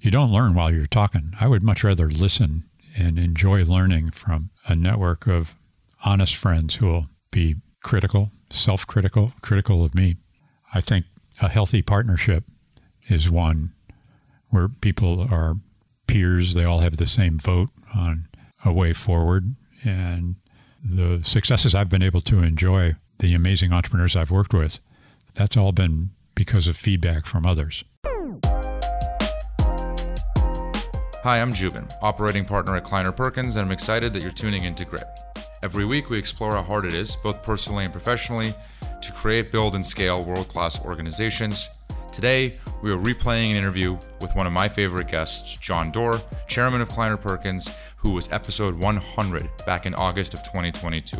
you don't learn while you're talking. I would much rather listen and enjoy learning from a network of honest friends who will be critical, self critical, critical of me. I think a healthy partnership is one where people are peers, they all have the same vote on a way forward. And the successes I've been able to enjoy, the amazing entrepreneurs I've worked with, that's all been because of feedback from others. Hi, I'm Joubin, operating partner at Kleiner Perkins, and I'm excited that you're tuning into Grit. Every week, we explore how hard it is, both personally and professionally, to create, build, and scale world class organizations. Today, we are replaying an interview with one of my favorite guests, John Doerr, chairman of Kleiner Perkins, who was episode 100 back in August of 2022.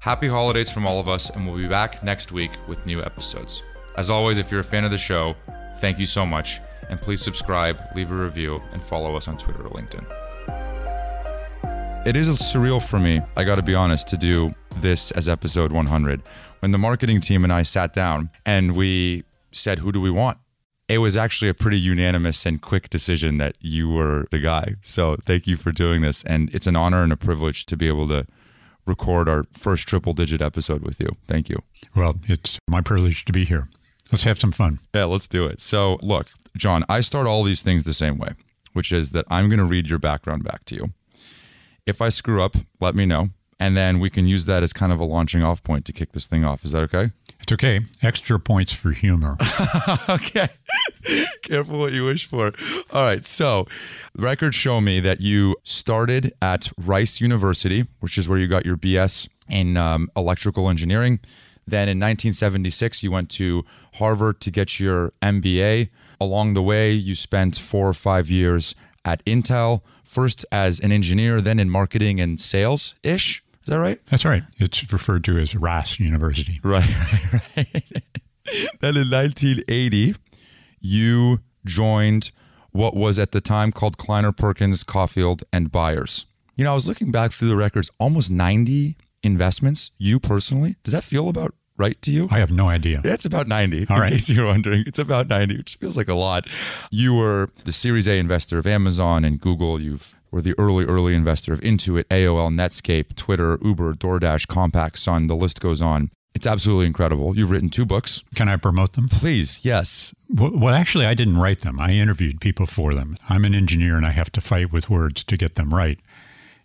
Happy holidays from all of us, and we'll be back next week with new episodes. As always, if you're a fan of the show, thank you so much, and please subscribe, leave a review, and follow us on Twitter or LinkedIn. It is surreal for me, I gotta be honest, to do this as episode 100. When the marketing team and I sat down and we said, Who do we want? It was actually a pretty unanimous and quick decision that you were the guy. So thank you for doing this. And it's an honor and a privilege to be able to record our first triple digit episode with you. Thank you. Well, it's my privilege to be here. Let's have some fun. Yeah, let's do it. So, look, John, I start all these things the same way, which is that I'm going to read your background back to you. If I screw up, let me know. And then we can use that as kind of a launching off point to kick this thing off. Is that okay? It's okay. Extra points for humor. okay. Careful what you wish for. All right. So, records show me that you started at Rice University, which is where you got your BS in um, electrical engineering. Then in 1976, you went to Harvard to get your MBA. Along the way, you spent four or five years at Intel, first as an engineer, then in marketing and sales ish. Is that right? That's right. It's referred to as Rice University. Right, right, right. then in 1980, you joined what was at the time called Kleiner Perkins, Caufield, and Byers. You know, I was looking back through the records, almost 90 investments, you personally. Does that feel about right to you? I have no idea. It's about 90. All in right. case you're wondering. It's about 90, which feels like a lot. You were the Series A investor of Amazon and Google. You've were the early, early investor of Intuit, AOL, Netscape, Twitter, Uber, DoorDash, Compaq, Sun. The list goes on. It's absolutely incredible. You've written two books. Can I promote them? Please, yes. Well, well, actually, I didn't write them. I interviewed people for them. I'm an engineer and I have to fight with words to get them right.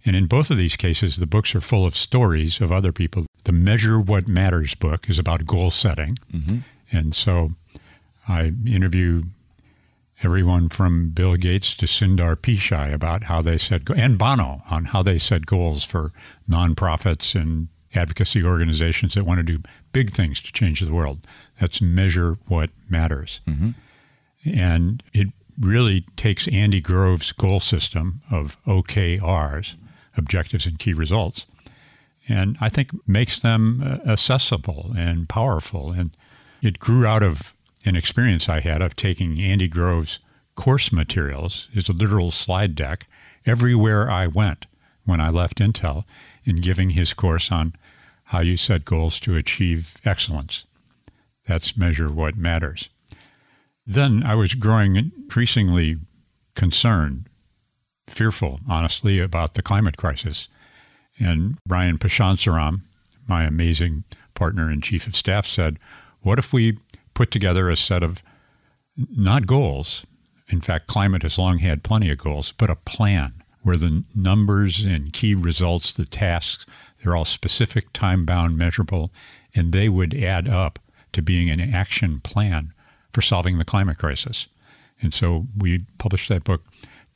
And in both of these cases, the books are full of stories of other people. The Measure What Matters book is about goal setting. Mm-hmm. And so I interview everyone from Bill Gates to Sundar Pichai about how they set, and Bono on how they set goals for nonprofits and advocacy organizations that want to do big things to change the world. That's Measure What Matters. Mm-hmm. And it really takes Andy Grove's goal system of OKRs, objectives and key results, and I think makes them uh, accessible and powerful. And it grew out of an experience I had of taking Andy Grove's course materials, his literal slide deck, everywhere I went when I left Intel, and giving his course on how you set goals to achieve excellence. That's measure what matters. Then I was growing increasingly concerned, fearful, honestly, about the climate crisis. And Ryan Panchadsaram, my amazing partner and chief of staff, said, What if we put together a set of not goals? In fact, climate has long had plenty of goals, but a plan where the numbers and key results, the tasks, they're all specific, time bound, measurable, and they would add up to being an action plan for solving the climate crisis. And so we published that book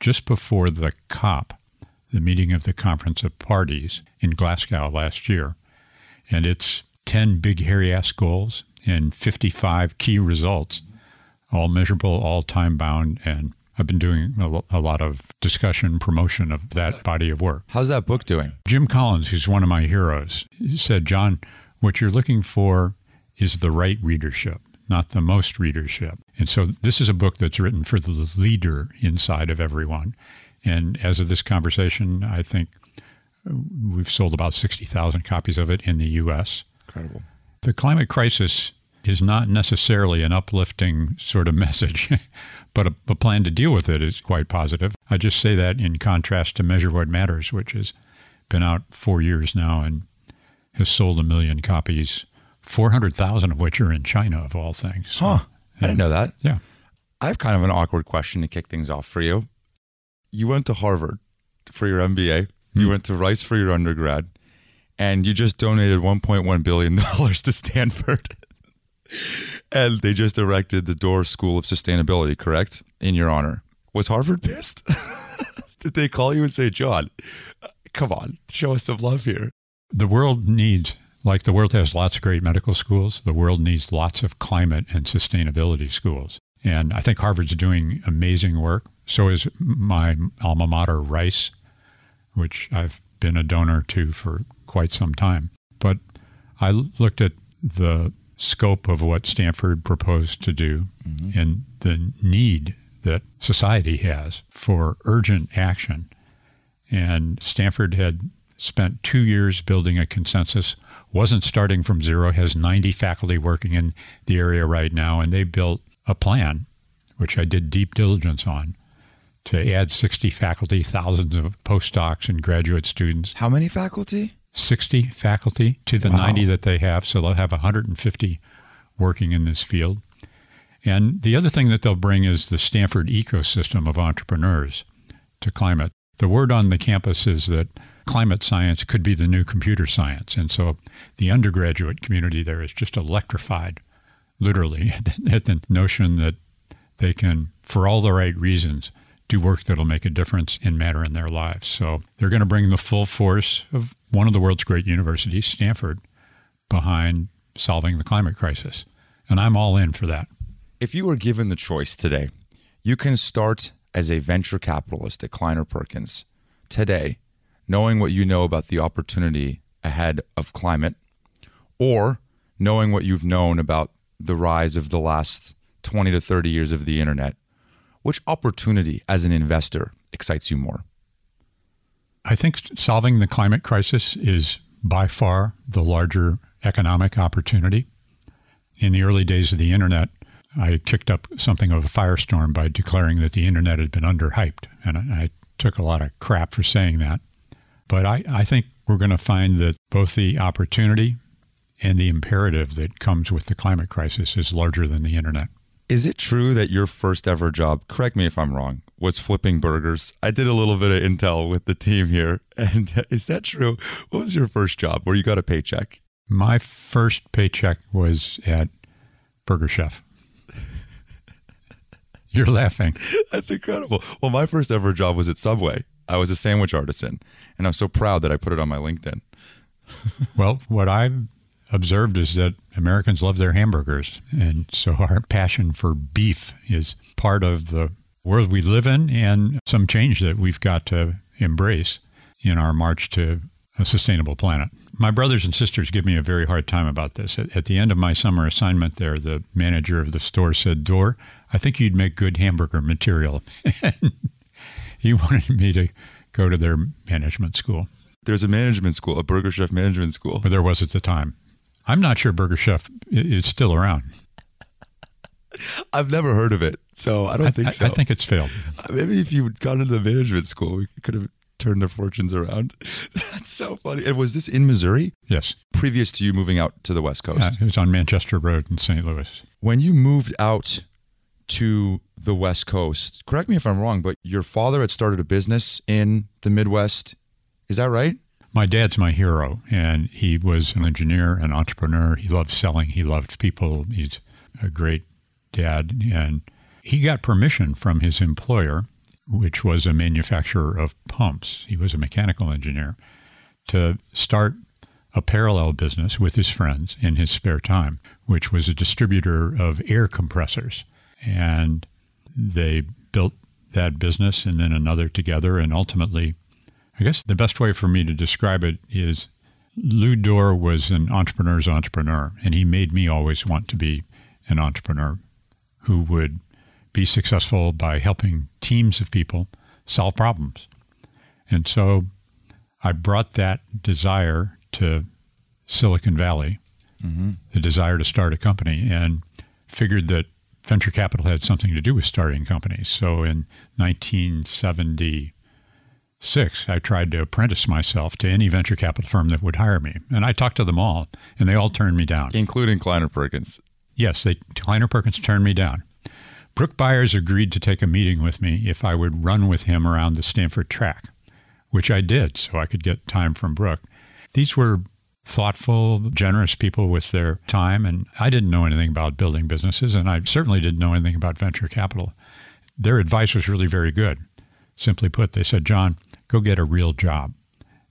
just before the COP, the meeting of the Conference of Parties in Glasgow last year. And it's 10 big, hairy ass goals and 55 key results, all measurable, all time bound. And I've been doing a, lo- a lot of discussion, promotion of that body of work. How's that book doing? Jim Collins, who's one of my heroes, said, John, what you're looking for is the right readership, not the most readership. And so this is a book that's written for the leader inside of everyone. And as of this conversation, I think we've sold about 60,000 copies of it in the U.S. Incredible. The climate crisis is not necessarily an uplifting sort of message, but a, a, plan to deal with it is quite positive. I just say that in contrast to Measure What Matters, which has been out four years now and has sold a million copies, 400,000 of which are in China, of all things. Huh. I didn't know that. Yeah. I have kind of an awkward question to kick things off for you. You went to Harvard for your MBA, you hmm. went to Rice for your undergrad, and you just donated $1.1 billion to Stanford. and they just erected the Doerr School of Sustainability, correct? In your honor. Was Harvard pissed? Did they call you and say, John, come on, show us some love here? The world needs, like the world has lots of great medical schools, the world needs lots of climate and sustainability schools. And I think Harvard's doing amazing work. So is my alma mater, Rice, which I've been a donor to for quite some time. But I looked at the scope of what Stanford proposed to do mm-hmm. and the need that society has for urgent action. And Stanford had spent two years building a consensus, wasn't starting from zero, has 90 faculty working in the area right now, and they built a plan, which I did deep diligence on, to add 60 faculty, thousands of postdocs and graduate students. How many faculty? 60 faculty to the wow. 90 that they have. So they'll have 150 working in this field. And the other thing that they'll bring is the Stanford ecosystem of entrepreneurs to climate. The word on the campus is that climate science could be the new computer science. And so the undergraduate community there is just electrified, literally, at the notion that they can, for all the right reasons, do work that'll make a difference in matter in their lives. So they're going to bring the full force of one of the world's great universities, Stanford, behind solving the climate crisis. And I'm all in for that. If you were given the choice today, you can start as a venture capitalist at Kleiner Perkins today, knowing what you know about the opportunity ahead of climate, or knowing what you've known about the rise of the last 20 to 30 years of the internet. Which opportunity as an investor excites you more? I think solving the climate crisis is by far the larger economic opportunity. In the early days of the internet, I kicked up something of a firestorm by declaring that the internet had been underhyped. And I, took a lot of crap for saying that. But I, I think we're going to find that both the opportunity and the imperative that comes with the climate crisis is larger than the internet. Is it true that your first ever job, correct me if I'm wrong, was flipping burgers? I did a little bit of intel with the team here. And is that true? What was your first job where you got a paycheck? My first paycheck was at Burger Chef. You're laughing. That's incredible. Well, my first ever job was at Subway. I was a sandwich artisan, and I'm so proud that I put it on my LinkedIn. well, what I've observed is that Americans love their hamburgers. And so our passion for beef is part of the world we live in and some change that we've got to embrace in our march to a sustainable planet. My brothers and sisters give me a very hard time about this. At, at the end of my summer assignment there, the manager of the store said, Doerr, I think you'd make good hamburger material. he wanted me to go to their management school. There's a management school, a Burger Chef management school. But there was at the time. I'm not sure Burger Chef is still around. I've never heard of it, so I don't I, think so. I think it's failed. Maybe if you had gone into the management school, we could have turned their fortunes around. That's so funny. And was this in Missouri? Yes. Previous to you moving out to the West Coast? Yeah, it was on Manchester Road in St. Louis. When you moved out to the West Coast, correct me if I'm wrong, but your father had started a business in the Midwest. Is that right? My dad's my hero, and he was an engineer, an entrepreneur. He loved selling. He loved people. He's a great dad, and he got permission from his employer, which was a manufacturer of pumps. He was a mechanical engineer, to start a parallel business with his friends in his spare time, which was a distributor of air compressors. And they built that business and then another together, and ultimately I guess the best way for me to describe it is Lou Doerr was an entrepreneur's entrepreneur, and he made me always want to be an entrepreneur who would be successful by helping teams of people solve problems. And so I brought that desire to Silicon Valley mm-hmm. the desire to start a company, and figured that venture capital had something to do with starting companies. So in 1976, I tried to apprentice myself to any venture capital firm that would hire me. And I talked to them all, and they all turned me down. Including Kleiner Perkins. Yes, they, Kleiner Perkins turned me down. Brooke Byers agreed to take a meeting with me if I would run with him around the Stanford track, which I did so I could get time from Brooke. These were thoughtful, generous people with their time, and I didn't know anything about building businesses, and I certainly didn't know anything about venture capital. Their advice was really very good. Simply put, they said, John, go get a real job.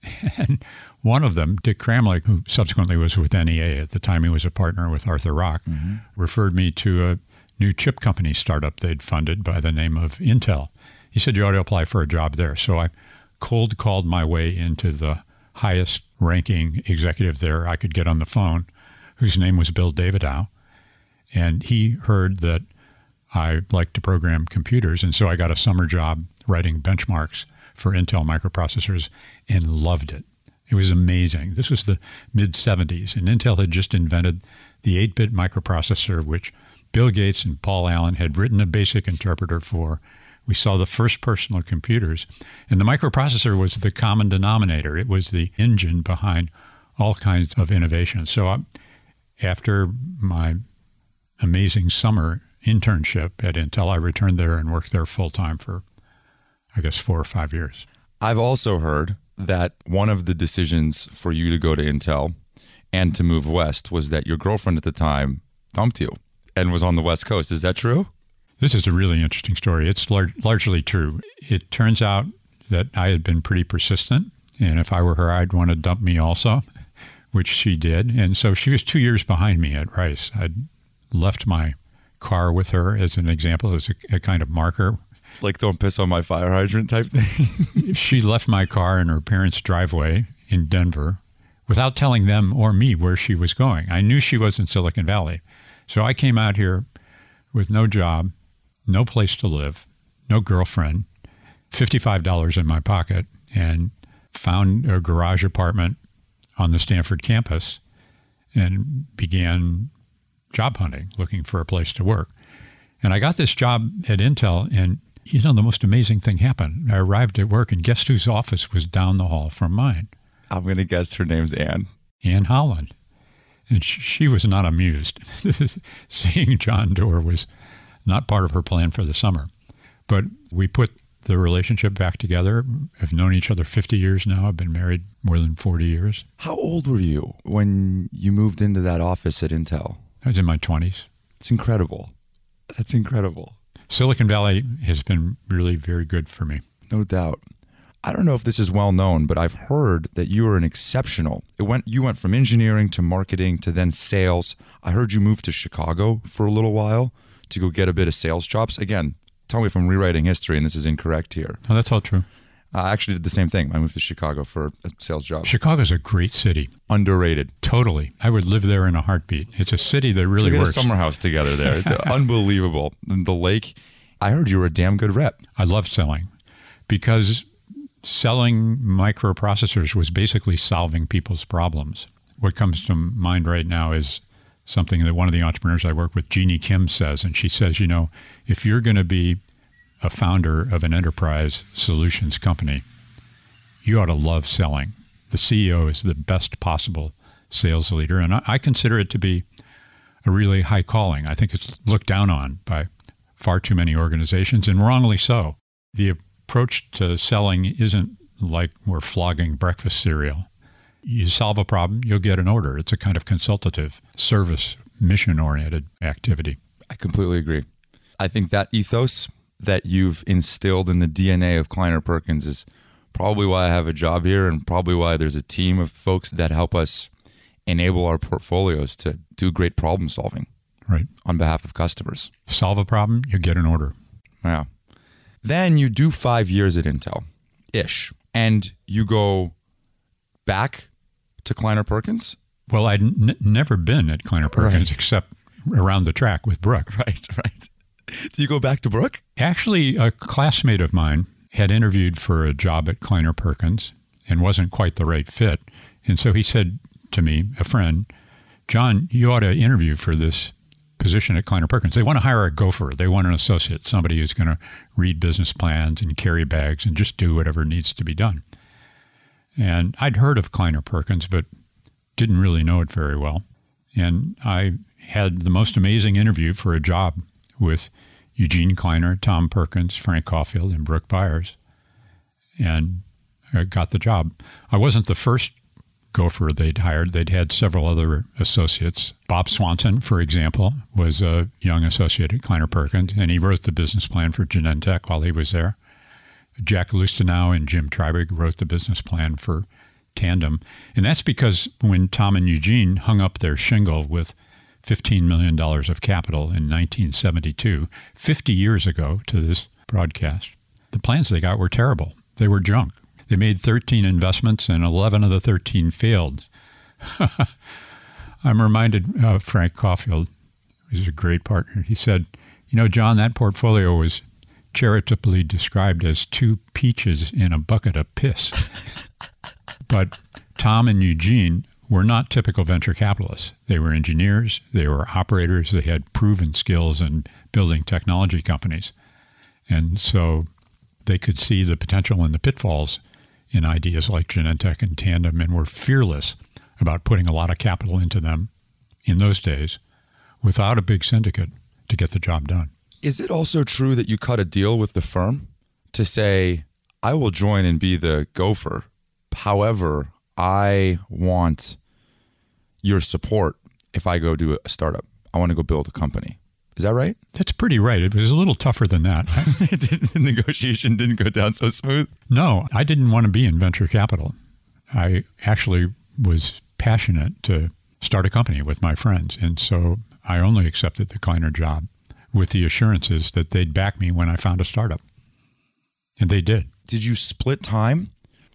And one of them, Dick Kramlich, who subsequently was with NEA at the time he was a partner with Arthur Rock, mm-hmm. referred me to a new chip company startup they'd funded by the name of Intel. He said, You ought to apply for a job there. So I cold called my way into the highest ranking executive there I could get on the phone, whose name was Bill Davidow. And he heard that I liked to program computers. And so I got a summer job writing benchmarks for Intel microprocessors and loved it. It was amazing. This was the mid 70s, and Intel had just invented the 8 bit microprocessor, which Bill Gates and Paul Allen had written a basic interpreter for. We saw the first personal computers, and the microprocessor was the common denominator. It was the engine behind all kinds of innovation. So, I, after my amazing summer internship at Intel, I returned there and worked there full time for, I guess, four or five years. I've also heard that one of the decisions for you to go to Intel and to move west was that your girlfriend at the time dumped you and was on the West Coast. Is that true? This is a really interesting story. It's lar- largely true. It turns out that I had been pretty persistent, and if I were her, I'd want to dump me also, which she did. And so she was two years behind me at Rice. I'd left my car with her as an example, as a, a kind of marker. Like, don't piss on my fire hydrant type thing? she left my car in her parents' driveway in Denver without telling them or me where she was going. I knew she was in Silicon Valley. So I came out here with no job, no place to live, no girlfriend, $55 in my pocket, and found a garage apartment on the Stanford campus and began job hunting, looking for a place to work. And I got this job at Intel, and you know, the most amazing thing happened. I arrived at work, and guess whose office was down the hall from mine? I'm going to guess her name's Anne. Anne Howland and she was not amused. Seeing John Doerr was not part of her plan for the summer. But we put the relationship back together. Have known each other 50 years now. I've been married more than 40 years. How old were you when you moved into that office at Intel? I was in my 20s. It's incredible. That's incredible. Silicon Valley has been really very good for me. No doubt. I don't know if this is well known, but I've heard that you are an exceptional. It went you went from engineering to marketing to then sales. I heard you moved to Chicago for a little while to go get a bit of sales chops. Again, tell me if I'm rewriting history and this is incorrect here. No, that's all true. Uh, I actually did the same thing. I moved to Chicago for a sales job. Chicago's a great city. Underrated. Totally. I would live there in a heartbeat. It's a city that really so works. a summer house together there. It's unbelievable. The lake. I heard you were a damn good rep. I love selling because selling microprocessors was basically solving people's problems. What comes to mind right now is something that one of the entrepreneurs I work with, Jeannie Kim, says. And she says, you know, if you're going to be a founder of an enterprise solutions company, you ought to love selling. The CEO is the best possible sales leader. And I, consider it to be a really high calling. I think it's looked down on by far too many organizations, and wrongly so. The approach to selling isn't like we're flogging breakfast cereal. You solve a problem, you'll get an order. It's a kind of consultative, service, mission oriented activity. I completely agree. I think that ethos that you've instilled in the DNA of Kleiner Perkins is probably why I have a job here and probably why there's a team of folks that help us enable our portfolios to do great problem solving. Right. On behalf of customers. Solve a problem, you get an order. Yeah. Then you do five years at Intel ish, and you go back to Kleiner Perkins. Well, I'd n- never been at Kleiner Perkins right. except around the track with Brooke. Right, right. Do you go back to Brooke? Actually, a classmate of mine had interviewed for a job at Kleiner Perkins and wasn't quite the right fit. And so he said to me, a friend, John, you ought to interview for this position at Kleiner Perkins. They want to hire a gopher. They want an associate, somebody who's going to read business plans and carry bags and just do whatever needs to be done. And I'd heard of Kleiner Perkins, but didn't really know it very well. And I had the most amazing interview for a job with Eugene Kleiner, Tom Perkins, Frank Caufield, and Brooke Byers. And I got the job. I wasn't the first gopher they'd hired. They'd had several other associates. Bob Swanson, for example, was a young associate at Kleiner Perkins, and he wrote the business plan for Genentech while he was there. Jack Loustaunou and Jim Treybig wrote the business plan for Tandem. And that's because when Tom and Eugene hung up their shingle with $15 million of capital in 1972, 50 years ago to this broadcast, the plans they got were terrible. They were junk. They made 13 investments and 11 of the 13 failed. I'm reminded of Frank Caufield, who's a great partner. He said, You know, John, that portfolio was charitably described as two peaches in a bucket of piss. but Tom and Eugene were not typical venture capitalists. They were engineers, they were operators, they had proven skills in building technology companies. And so they could see the potential and the pitfalls in ideas like Genentech and Tandem and were fearless about putting a lot of capital into them in those days without a big syndicate to get the job done. Is it also true that you cut a deal with the firm to say, I will join and be the gopher? However, I want your support if I go do a startup. I want to go build a company. Is that right? That's pretty right. It was a little tougher than that. the negotiation didn't go down so smooth. No, I didn't want to be in venture capital. I actually was passionate to start a company with my friends. And so I only accepted the Kleiner job with the assurances that they'd back me when I found a startup. And they did. Did you split time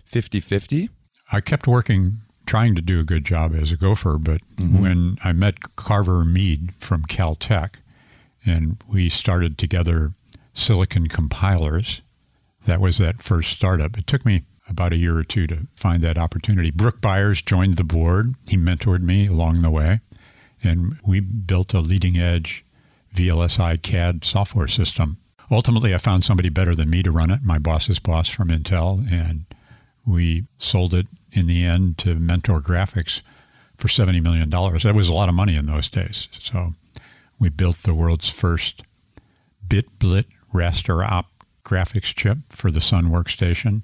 50 50? I kept working, trying to do a good job as a gopher. But mm-hmm. when I met Carver Mead from Caltech, and we started together Silicon Compilers. That was that first startup. It took me about a year or two to find that opportunity. Brooke Byers joined the board. He mentored me along the way, and we built a leading edge VLSI CAD software system. Ultimately, I found somebody better than me to run it, my boss's boss from Intel, and we sold it in the end to Mentor Graphics for $70 million. That was a lot of money in those days. So we built the world's first BitBlit raster op graphics chip for the Sun workstation,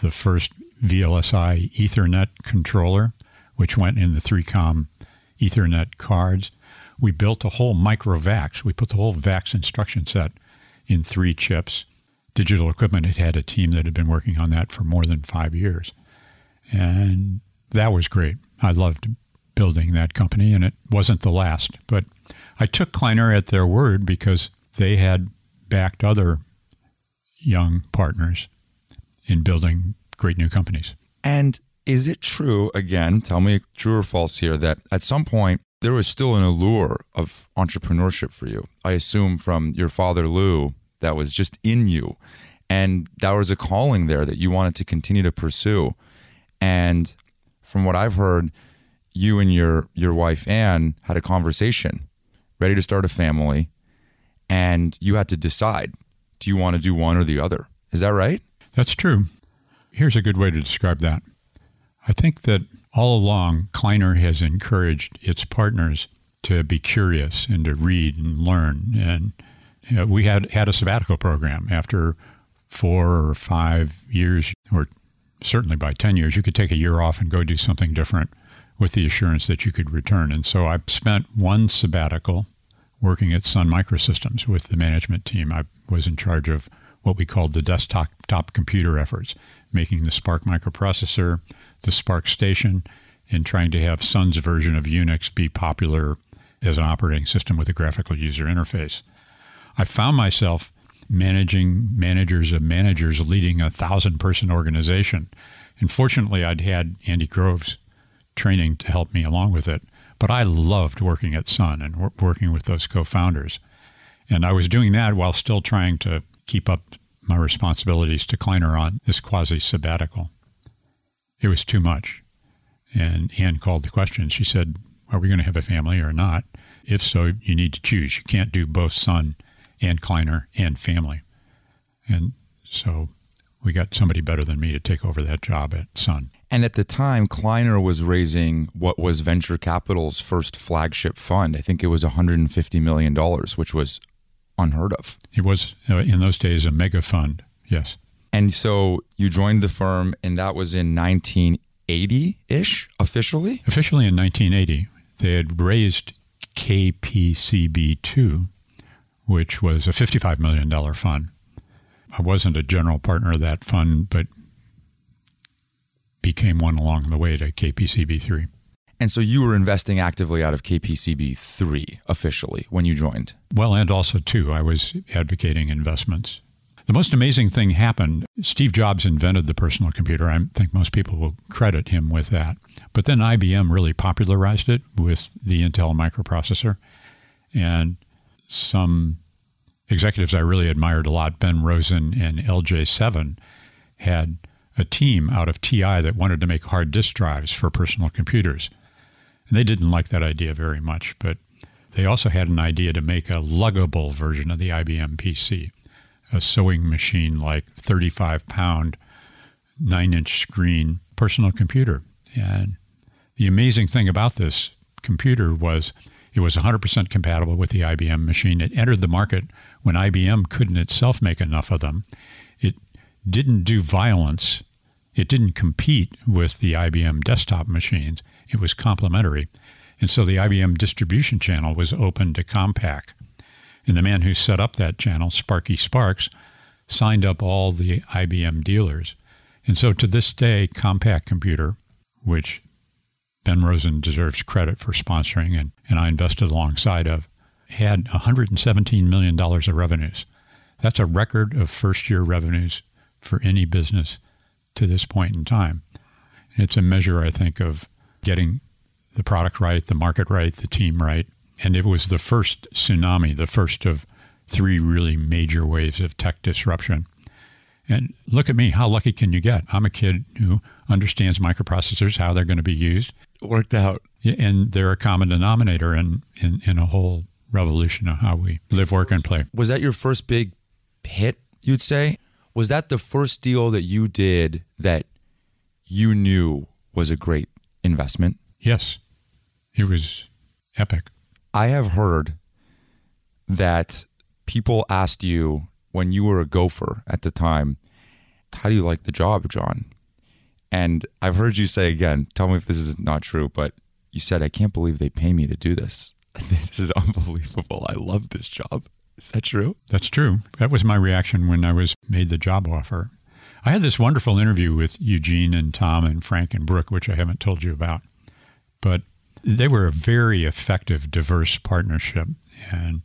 the first VLSI Ethernet controller, which went in the 3COM Ethernet cards. We built a whole micro VAX. We put the whole VAX instruction set in three chips. Digital Equipment had had a team that had been working on that for more than five years. And that was great. I loved building that company, and it wasn't the last. But I took Kleiner at their word because they had backed other young partners in building great new companies. And is it true, again, tell me true or false here, that at some point there was still an allure of entrepreneurship for you? I assume from your father, Lou, that was just in you. And that was a calling there that you wanted to continue to pursue. And from what I've heard, you and your your wife Anne had a conversation ready to start a family, and you had to decide do you want to do one or the other? Is that right? That's true. Here's a good way to describe that. I think that all along, Kleiner has encouraged its partners to be curious and to read and learn. And you know, we had had a sabbatical program after four or five years, or certainly by 10 years, you could take a year off and go do something different with the assurance that you could return. And so I spent one sabbatical working at Sun Microsystems with the management team. I was in charge of what we called the desktop top computer efforts, making the SPARC microprocessor, the SPARC station, and trying to have Sun's version of Unix be popular as an operating system with a graphical user interface. I found myself managing managers of managers leading a thousand person organization. And fortunately, I'd had Andy Groves training to help me along with it. But I loved working at Sun and working with those co founders. And I was doing that while still trying to keep up my responsibilities to Kleiner on this quasi sabbatical. It was too much. And Anne called the question. She said, are we going to have a family or not? If so, you need to choose. You can't do both Sun and Kleiner and family. And so we got somebody better than me to take over that job at Sun. And at the time, Kleiner was raising what was venture capital's first flagship fund. I think it was $150 million, which was unheard of. It was, uh, in those days, a mega fund, yes. And so you joined the firm, and that was in 1980 ish officially? Officially in 1980. They had raised KPCB2, which was a $55 million fund. I wasn't a general partner of that fund, but became one along the way to KPCB3. And so you were investing actively out of KPCB3 officially when you joined? Well, and also, too, I was advocating investments. The most amazing thing happened. Steve Jobs invented the personal computer. I think most people will credit him with that. But then IBM really popularized it with the Intel microprocessor. And some executives I really admired a lot, Ben Rosen and L.J. Sevin, had a team out of TI that wanted to make hard disk drives for personal computers. And they didn't like that idea very much, but they also had an idea to make a luggable version of the IBM PC, a sewing machine like 35 pound, nine inch screen personal computer. And the amazing thing about this computer was it was 100% compatible with the IBM machine. It entered the market when IBM couldn't itself make enough of them. It didn't do violence. It didn't compete with the IBM desktop machines. It was complementary. And so the IBM distribution channel was open to Compaq. And the man who set up that channel, Sparky Sparks, signed up all the IBM dealers. And so to this day, Compaq Computer, which Ben Rosen deserves credit for sponsoring and, and I invested alongside of, had $117 million of revenues. That's a record of first year revenues for any business to this point in time. And it's a measure, I think, of getting the product right, the market right, the team right. And it was the first tsunami, the first of three really major waves of tech disruption. And look at me, how lucky can you get? I'm a kid who understands microprocessors, how they're going to be used. Worked out. And they're a common denominator in, in, in a whole revolution of how we live, work, and play. Was that your first big hit, you'd say? Was that the first deal that you did that you knew was a great investment? Yes. It was epic. I have heard that people asked you when you were a gopher at the time, how do you like the job, John? And I've heard you say again, tell me if this is not true, but you said, I can't believe they pay me to do this. This is unbelievable. I love this job. Is that true? That's true. That was my reaction when I was made the job offer. I had this wonderful interview with Eugene and Tom and Frank and Brooke, which I haven't told you about. But they were a very effective, diverse partnership. And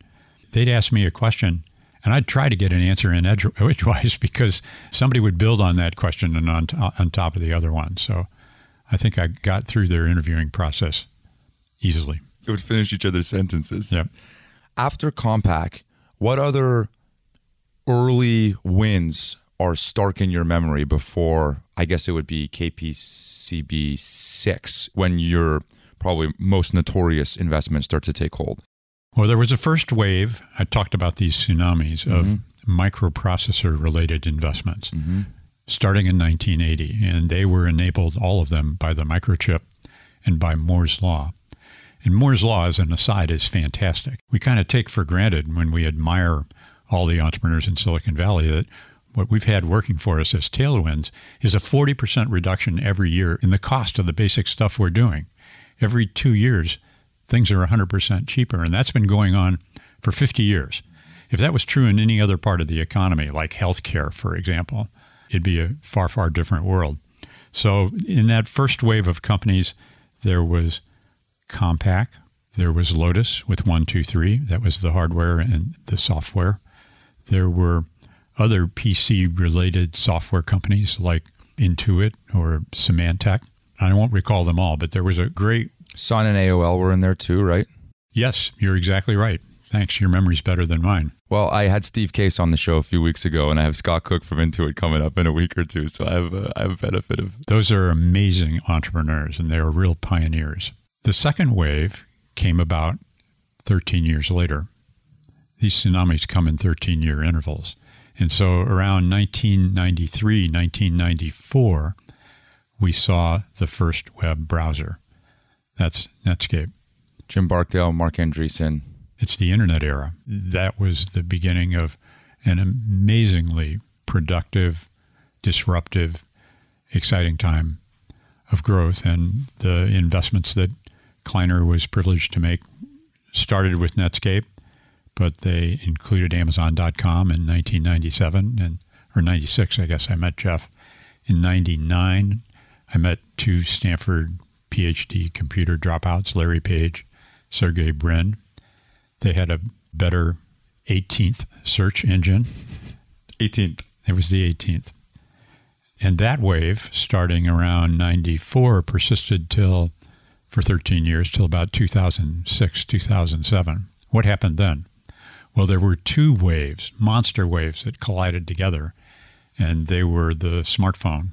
they'd ask me a question, and I'd try to get an answer in edgewise because somebody would build on that question and on, on top of the other one. So I think I got through their interviewing process easily. It would finish each other's sentences. Yep. After Compaq, what other early wins are stark in your memory before, I guess it would be KPCB 6 when your probably most notorious investments start to take hold? Well, there was a first wave. I talked about these tsunamis of mm-hmm. microprocessor related investments mm-hmm. starting in 1980, and they were enabled, all of them, by the microchip and by Moore's Law. And Moore's Law, as an aside, is fantastic. We kind of take for granted when we admire all the entrepreneurs in Silicon Valley that what we've had working for us as tailwinds is a 40% reduction every year in the cost of the basic stuff we're doing. Every two years, things are 100% cheaper. And that's been going on for 50 years. If that was true in any other part of the economy, like healthcare, for example, it'd be a far, far different world. So, in that first wave of companies, there was Compaq. There was Lotus with 123. That was the hardware and the software. There were other PC related software companies like Intuit or Symantec. I won't recall them all, but there was a great. Sun and AOL were in there too, right? Yes, you're exactly right. Thanks. Your memory's better than mine. Well, I had Steve Case on the show a few weeks ago, and I have Scott Cook from Intuit coming up in a week or two. So I have a, I have a benefit of. Those are amazing entrepreneurs, and they are real pioneers. The second wave came about 13 years later. These tsunamis come in 13 year intervals. And so around 1993, 1994, we saw the first web browser. That's Netscape. Jim Barksdale, Marc Andreessen. It's the internet era. That was the beginning of an amazingly productive, disruptive, exciting time of growth. And the investments that Kleiner was privileged to make started with Netscape, but they included Amazon.com in 1997 and or 96, I guess. I met Jeff in 99. I met two Stanford PhD computer dropouts, Larry Page, Sergey Brin. They had a better 18th search engine. 18th. It was the 18th. And that wave, starting around 94, persisted till for 13 years, till about 2006, 2007. What happened then? Well, there were two waves, monster waves, that collided together, and they were the smartphone,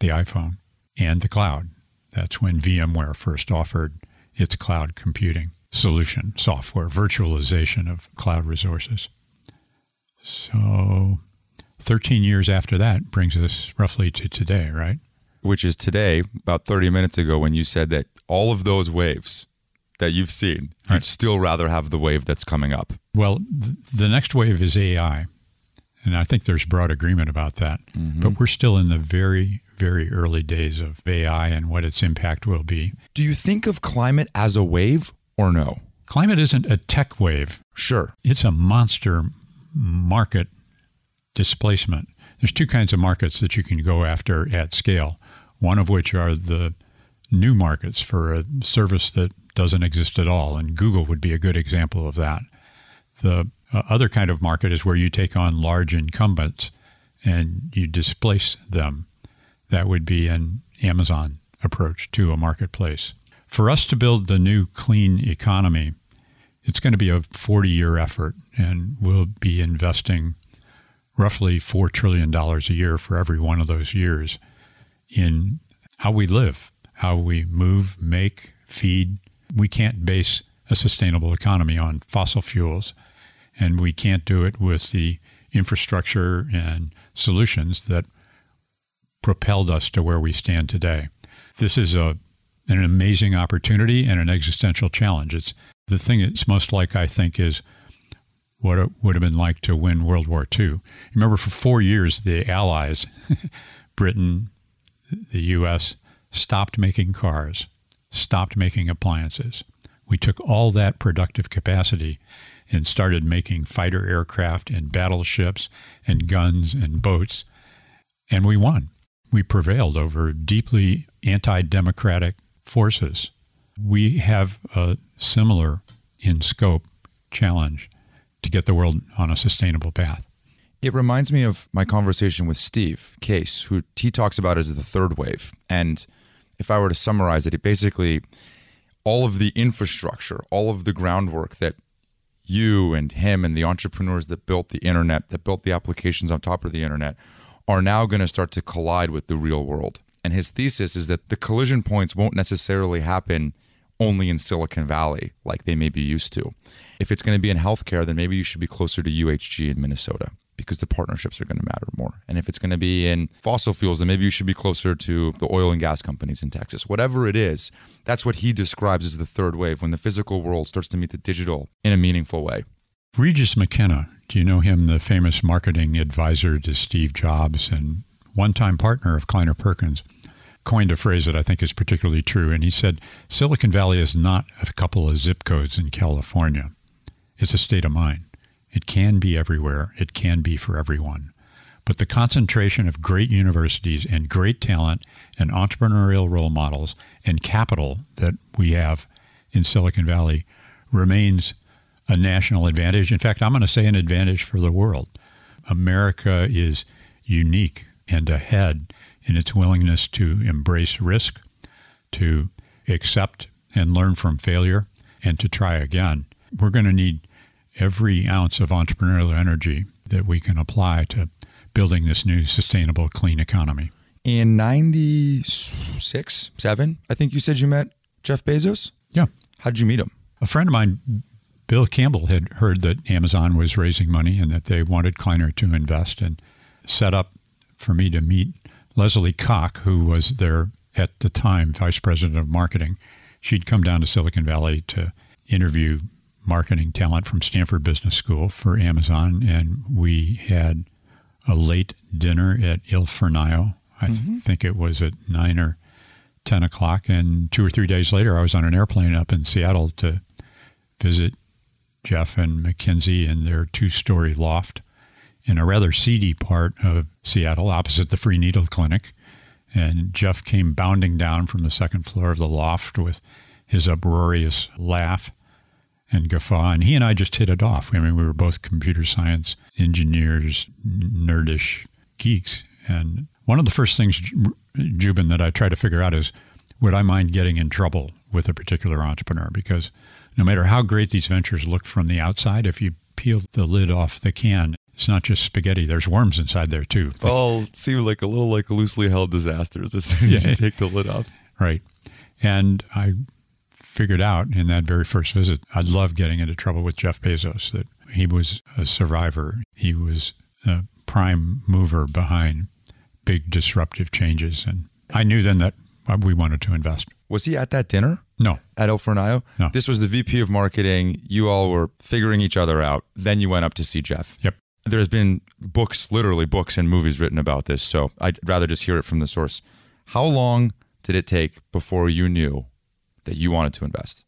the iPhone, and the cloud. That's when VMware first offered its cloud computing solution, software, virtualization of cloud resources. So 13 years after that brings us roughly to today, right? Which is today, about 30 minutes ago, when you said that all of those waves that you've seen, right. you'd still rather have the wave that's coming up. Well, th- the next wave is AI. And I think there's broad agreement about that. Mm-hmm. But we're still in the very, very early days of AI and what its impact will be. Do you think of climate as a wave or no? Climate isn't a tech wave. Sure. It's a monster market displacement. There's two kinds of markets that you can go after at scale, one of which are the new markets for a service that doesn't exist at all. And Google would be a good example of that. The uh, other kind of market is where you take on large incumbents and you displace them. That would be an Amazon approach to a marketplace. For us to build the new clean economy, it's going to be a 40 year effort, and we'll be investing roughly $4 trillion a year for every one of those years in how we live, how we move, make, feed. We can't base a sustainable economy on fossil fuels, and we can't do it with the infrastructure and solutions that propelled us to where we stand today. This is a an amazing opportunity and an existential challenge. It's the thing it's most like, I think, is what it would have been like to win World War II. Remember, for four years, the Allies, Britain, the U.S., stopped making cars, stopped making appliances. We took all that productive capacity and started making fighter aircraft and battleships and guns and boats, and we won. We prevailed over deeply anti democratic forces. We have a similar in scope challenge to get the world on a sustainable path. It reminds me of my conversation with Steve Case, who he talks about as the third wave. And if I were to summarize it, it basically all of the infrastructure, all of the groundwork that you and him and the entrepreneurs that built the internet, that built the applications on top of the internet, are now going to start to collide with the real world. And his thesis is that the collision points won't necessarily happen only in Silicon Valley like they may be used to. If it's going to be in healthcare, then maybe you should be closer to UHG in Minnesota because the partnerships are going to matter more. And if it's going to be in fossil fuels, then maybe you should be closer to the oil and gas companies in Texas. Whatever it is, that's what he describes as the third wave when the physical world starts to meet the digital in a meaningful way. Regis McKenna, do you know him, the famous marketing advisor to Steve Jobs and one time partner of Kleiner Perkins? coined a phrase that I think is particularly true. And he said, Silicon Valley is not a couple of zip codes in California, it's a state of mind. It can be everywhere, it can be for everyone. But the concentration of great universities and great talent and entrepreneurial role models and capital that we have in Silicon Valley remains a national advantage. In fact, I'm going to say an advantage for the world. America is unique and ahead in its willingness to embrace risk, to accept and learn from failure, and to try again. We're going to need every ounce of entrepreneurial energy that we can apply to building this new sustainable, clean economy. In 96, 7, I think you said you met Jeff Bezos? Yeah. How'd you meet him? A friend of mine, Bill Campbell, had heard that Amazon was raising money and that they wanted Kleiner to invest and set up for me to meet Leslie Koch, who was their, at the time, vice president of marketing. She'd come down to Silicon Valley to interview marketing talent from Stanford Business School for Amazon, and we had a late dinner at Il Fornaio. I mm-hmm. think it was at nine or ten o'clock, and two or three days later, I was on an airplane up in Seattle to visit Jeff and MacKenzie in their two-story loft in a rather seedy part of Seattle, opposite the Free Needle Clinic. And Jeff came bounding down from the second floor of the loft with his uproarious laugh and guffaw. And he and I just hit it off. I mean, we were both computer science engineers, nerdish geeks. And one of the first things, Joubin, that I try to figure out is would I mind getting in trouble with a particular entrepreneur? Because no matter how great these ventures look from the outside, if you peel the lid off the can, it's not just spaghetti. There's worms inside there too. All seem like a little like loosely held disasters as soon as yeah, you take the lid off. Right. And I figured out in that very first visit, I'd love getting into trouble with Jeff Bezos, that he was a survivor. He was a prime mover behind big disruptive changes. And I knew then that we wanted to invest. Was he at that dinner? No. At El Fornaio? No. This was the VP of marketing. You all were figuring each other out. Then you went up to see Jeff. Yep. There's been books, literally books and movies written about this. So I'd rather just hear it from the source. How long did it take before you knew that you wanted to invest?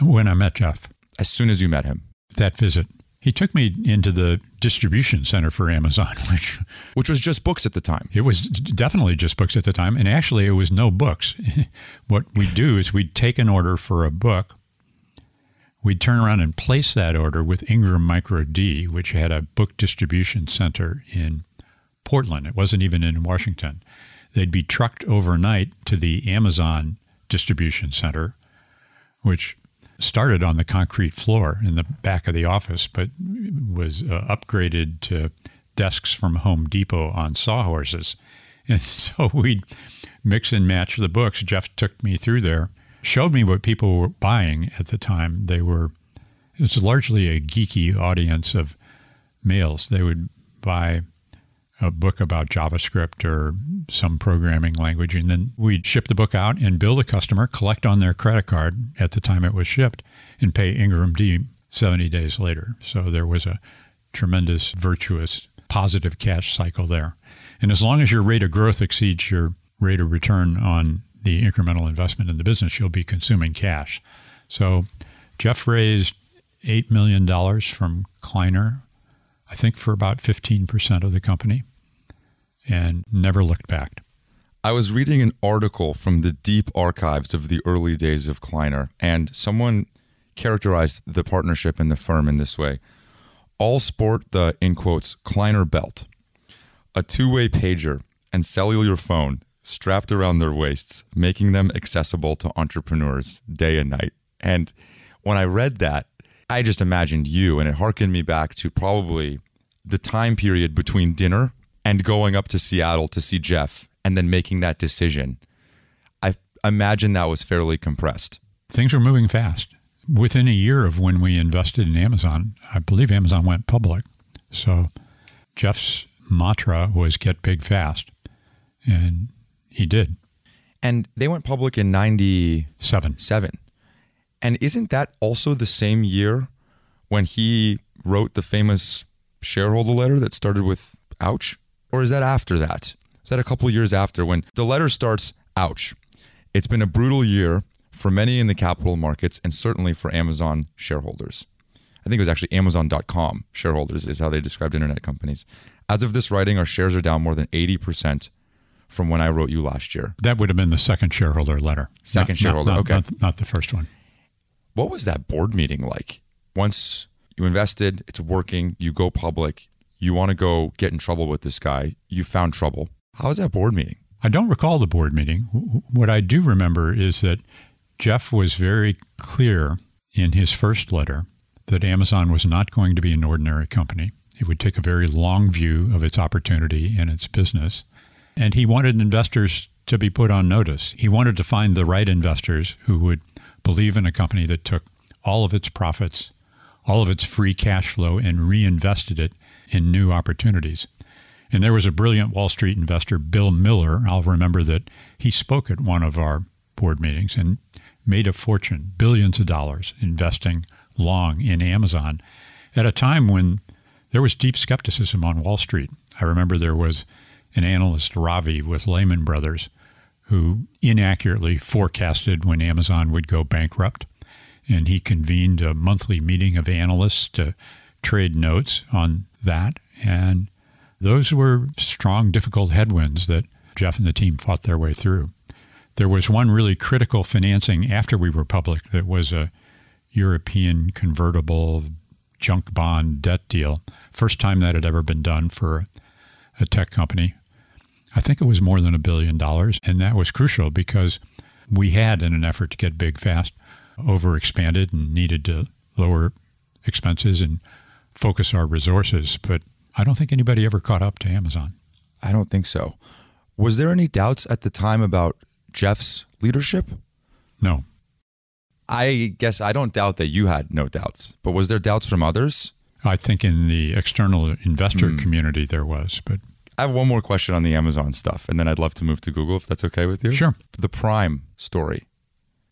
When I met Jeff. As soon as you met him. That visit. He took me into the distribution center for Amazon, which which was just books at the time. It was definitely just books at the time, and actually it was no books. what we do is we'd take an order for a book, we'd turn around and place that order with Ingram Micro D, which had a book distribution center in Portland. It wasn't even in Washington. They'd be trucked overnight to the Amazon distribution center, which started on the concrete floor in the back of the office, but was uh, upgraded to desks from Home Depot on sawhorses. And so we'd mix and match the books. Jeff took me through there, showed me what people were buying at the time. They were, it was largely a geeky audience of males. They would buy a book about JavaScript or some programming language, and then we'd ship the book out and bill the customer, collect on their credit card at the time it was shipped, and pay Ingram D 70 days later. So there was a tremendous, virtuous, positive cash cycle there. And as long as your rate of growth exceeds your rate of return on the incremental investment in the business, you'll be consuming cash. So Jeff raised $8 million from Kleiner, I think for about 15% of the company and never looked back. I was reading an article from the deep archives of the early days of Kleiner, and someone characterized the partnership and the firm in this way. All sport the, in quotes, Kleiner belt, a two way pager and cellular phone strapped around their waists, making them accessible to entrepreneurs day and night. And when I read that, I just imagined you, and it harkened me back to probably the time period between dinner and going up to Seattle to see Jeff and then making that decision. I imagine that was fairly compressed. Things were moving fast. Within a year of when we invested in Amazon, I believe Amazon went public. So Jeff's mantra was get big fast. And he did. And they went public in 97. Seven. And isn't that also the same year when he wrote the famous shareholder letter that started with ouch? Or is that after that? Is that a couple years after when the letter starts, ouch. It's been a brutal year for many in the capital markets and certainly for Amazon shareholders. I think it was actually Amazon.com shareholders, is how they described internet companies. As of this writing, our shares are down more than 80% from when I wrote you last year. That would have been the second shareholder letter. Second not, shareholder, not, okay. Not, not the first one. What was that board meeting like? Once you invested, it's working, you go public, you want to go get in trouble with this guy. You found trouble. How was that board meeting? I don't recall the board meeting. What I do remember is that Jeff was very clear in his first letter that Amazon was not going to be an ordinary company. It would take a very long view of its opportunity and its business. And he wanted investors to be put on notice. He wanted to find the right investors who would believe in a company that took all of its profits, all of its free cash flow, and reinvested it in new opportunities. And there was a brilliant Wall Street investor, Bill Miller. I'll remember that he spoke at one of our board meetings and made a fortune, billions of dollars, investing long in Amazon at a time when there was deep skepticism on Wall Street. I remember there was an analyst, Ravi, with Lehman Brothers, who inaccurately forecasted when Amazon would go bankrupt. And he convened a monthly meeting of analysts to trade notes on that. And those were strong, difficult headwinds that Jeff and the team fought their way through. There was one really critical financing after we were public that was a European convertible junk bond debt deal. First time that had ever been done for a tech company. I think it was more than a billion dollars. And that was crucial because we had, in an effort to get big fast, overexpanded and needed to lower expenses and focus our resources. But I don't think anybody ever caught up to Amazon. I don't think so. Was there any doubts at the time about Jeff's leadership? No. I guess I don't doubt that you had no doubts, but was there doubts from others? I think in the external investor mm. community there was, but I have one more question on the Amazon stuff, and then I'd love to move to Google if that's okay with you. Sure. The Prime story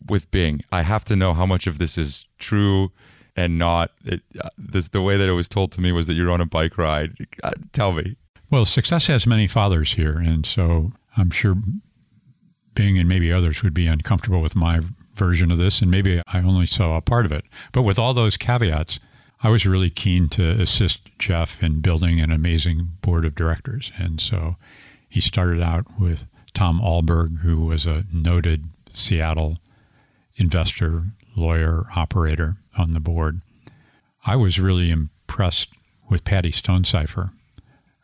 with Bing. I have to know how much of this is true and not. It, uh, this the way that it was told to me was that you're on a bike ride. Uh, tell me. Well, success has many fathers here, and so I'm sure Bing and maybe others would be uncomfortable with my version of this, and maybe I only saw a part of it. But with all those caveats, I was really keen to assist Jeff in building an amazing board of directors. And so he started out with Tom Alberg, who was a noted Seattle investor, lawyer, operator on the board. I was really impressed with Patty Stonesifer,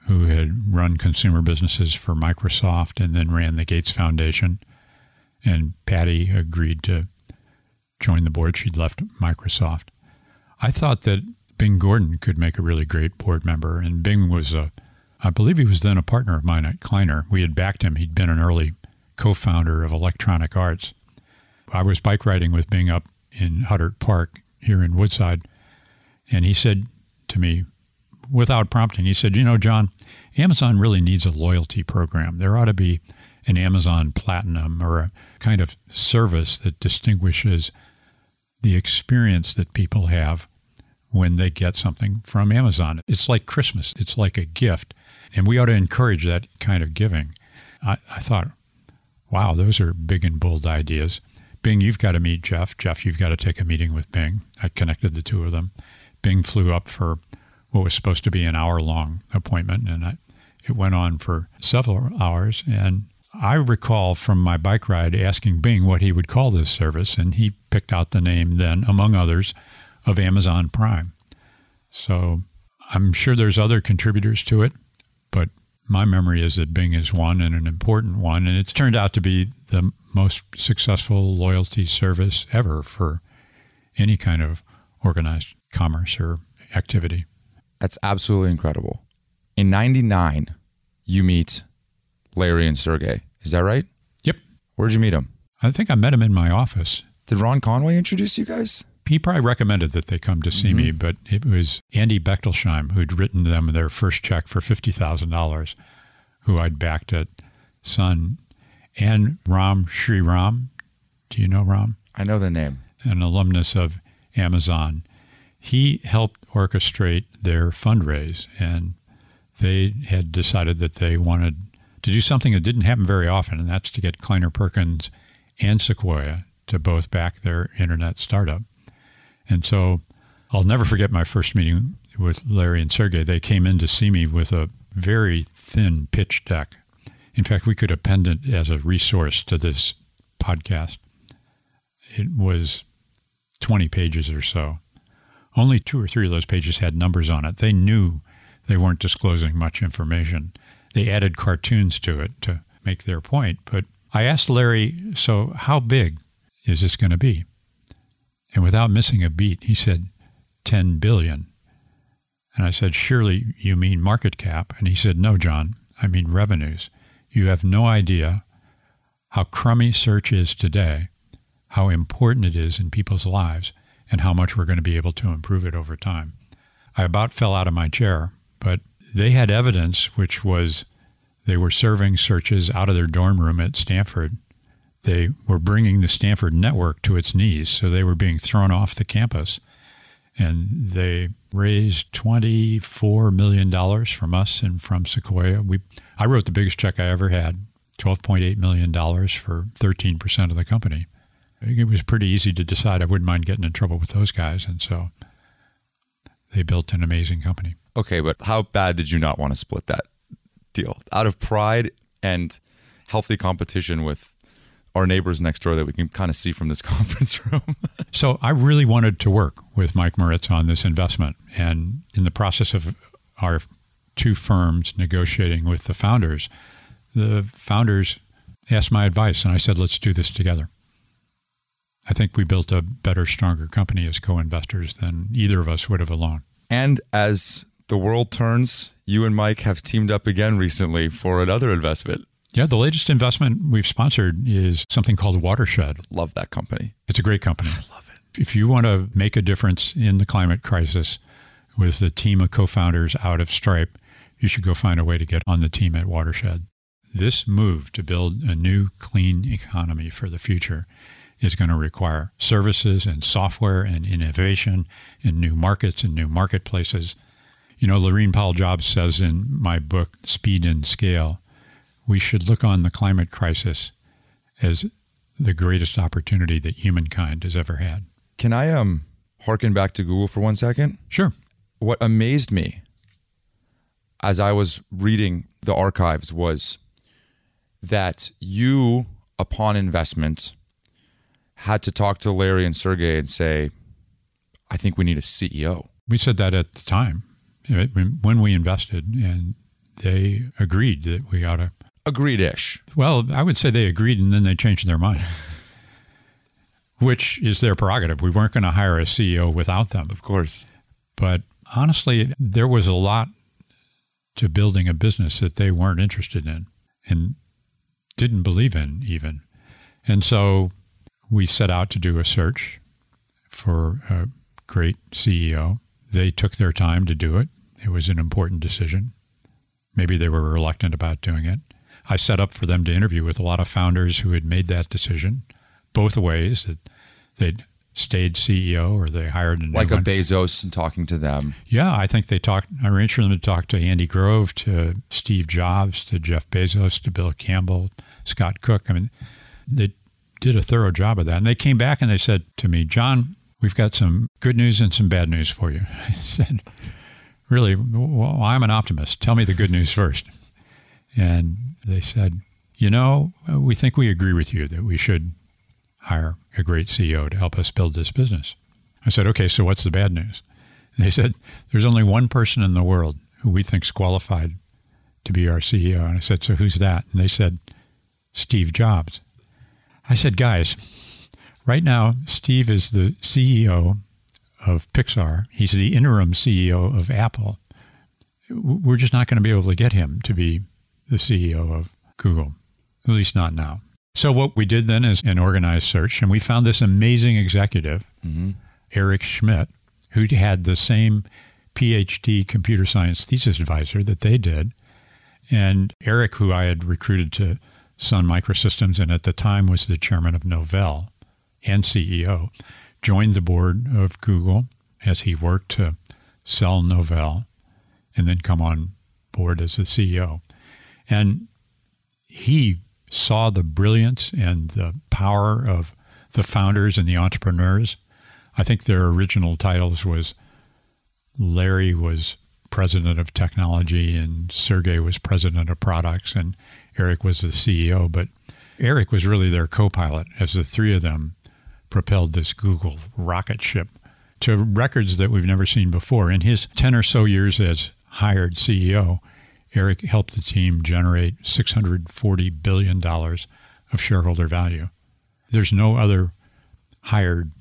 who had run consumer businesses for Microsoft and then ran the Gates Foundation. And Patty agreed to join the board. She'd left Microsoft. I thought that Bing Gordon could make a really great board member. And Bing was a, I believe he was then a partner of mine at Kleiner. We had backed him. He'd been an early co founder of Electronic Arts. I was bike riding with Bing up in Huddart Park here in Woodside. And he said to me, without prompting, he said, You know, John, Amazon really needs a loyalty program. There ought to be an Amazon Platinum or a kind of service that distinguishes the experience that people have when they get something from Amazon. It's like Christmas, it's like a gift. And we ought to encourage that kind of giving. I, I thought, wow, those are big and bold ideas. Bing, you've got to meet Jeff. Jeff, you've got to take a meeting with Bing. I connected the two of them. Bing flew up for what was supposed to be an hour long appointment, and I, it went on for several hours. And I recall from my bike ride asking Bing what he would call this service, and he picked out the name then, among others, of Amazon Prime. So I'm sure there's other contributors to it, but my memory is that Bing is one and an important one, and it's turned out to be the most successful loyalty service ever for any kind of organized commerce or activity. That's absolutely incredible. In 99, you meet Larry and Sergey. Is that right? Yep. Where'd you meet them? I think I met him in my office. Did Ron Conway introduce you guys? He probably recommended that they come to see mm-hmm. me, but it was Andy Bechtolsheim who'd written them their first check for $50,000, who I'd backed at Sun and Ram Shriram. Do you know Ram? I know the name. An alumnus of Amazon. He helped orchestrate their fundraise, and they had decided that they wanted to do something that didn't happen very often, and that's to get Kleiner Perkins and Sequoia to both back their internet startup. And so I'll never forget my first meeting with Larry and Sergey. They came in to see me with a very thin pitch deck in fact, we could append it as a resource to this podcast. It was 20 pages or so. Only two or three of those pages had numbers on it. They knew they weren't disclosing much information. They added cartoons to it to make their point. But I asked Larry, so how big is this going to be? And without missing a beat, he said, 10 billion. And I said, surely you mean market cap? And he said, no, John, I mean revenues. You have no idea how crummy search is today, how important it is in people's lives and how much we're going to be able to improve it over time. I about fell out of my chair, but they had evidence, which was they were serving searches out of their dorm room at Stanford. They were bringing the Stanford network to its knees, so they were being thrown off the campus. And they raised $24 million from us and from Sequoia. We, I wrote the biggest check I ever had, $12.8 million for 13% of the company. It was pretty easy to decide I wouldn't mind getting in trouble with those guys. And so they built an amazing company. Okay, but how bad did you not want to split that deal? Out of pride and healthy competition with our neighbors next door that we can kind of see from this conference room. so I really wanted to work with Mike Moritz on this investment. And in the process of our two firms negotiating with the founders, the founders asked my advice, and I said, let's do this together. I think we built a better, stronger company as co investors than either of us would have alone. And as the world turns, you and Mike have teamed up again recently for another investment. Yeah, the latest investment we've sponsored is something called Watershed. Love that company. It's a great company. I love it. If you want to make a difference in the climate crisis with a team of co founders out of Stripe, you should go find a way to get on the team at Watershed. This move to build a new clean economy for the future is going to require services and software and innovation in new markets and new marketplaces. You know, Laurene Powell Jobs says in my book, Speed and Scale, we should look on the climate crisis as the greatest opportunity that humankind has ever had. Can I um harken back to Google for one second? Sure. What amazed me as I was reading the archives was that you, upon investment, had to talk to Larry and Sergey and say, I think we need a CEO. We said that at the time when we invested, and they agreed that we ought to. Agreed ish. Well, I would say they agreed and then they changed their mind, which is their prerogative. We weren't going to hire a CEO without them. Of course. But honestly, there was a lot to building a business that they weren't interested in and didn't believe in, even. And so we set out to do a search for a great CEO. They took their time to do it. It was an important decision. Maybe they were reluctant about doing it. I set up for them to interview with a lot of founders who had made that decision both ways that they'd stayed CEO or they hired a like one. a Bezos and talking to them. Yeah, I think they talked. I arranged for them to talk to Andy Grove, to Steve Jobs, to Jeff Bezos, to Bill Campbell, Scott Cook. I mean, they did a thorough job of that. And they came back and they said to me, John, we've got some good news and some bad news for you. I said, Really? Well, I'm an optimist. Tell me the good news first. And they said, You know, uh, we think we agree with you that we should hire a great CEO to help us build this business. I said, Okay, so what's the bad news? And they said, There's only one person in the world who we think's qualified to be our CEO. And I said, So who's that? And they said, Steve Jobs. I said, guys, right now, Steve is the CEO of Pixar. He's the interim CEO of Apple. We're just not going to be able to get him to be the CEO of Google, at least not now. So, what we did then is an organized search, and we found this amazing executive, mm-hmm. Eric Schmidt, who had the same PhD computer science thesis advisor that they did. And Eric, who I had recruited to Sun Microsystems, and at the time was the chairman of Novell and CEO, joined the board of Google as he worked to sell Novell and then come on board as the CEO. And he saw the brilliance and the power of the founders and the entrepreneurs. I think their original titles was Larry was president of technology and Sergey was president of products and Eric was the CEO, but Eric was really their co pilot as the three of them propelled this Google rocket ship to records that we've never seen before. In his 10 or so years as hired CEO, Eric helped the team generate $640 billion of shareholder value. There's no other hired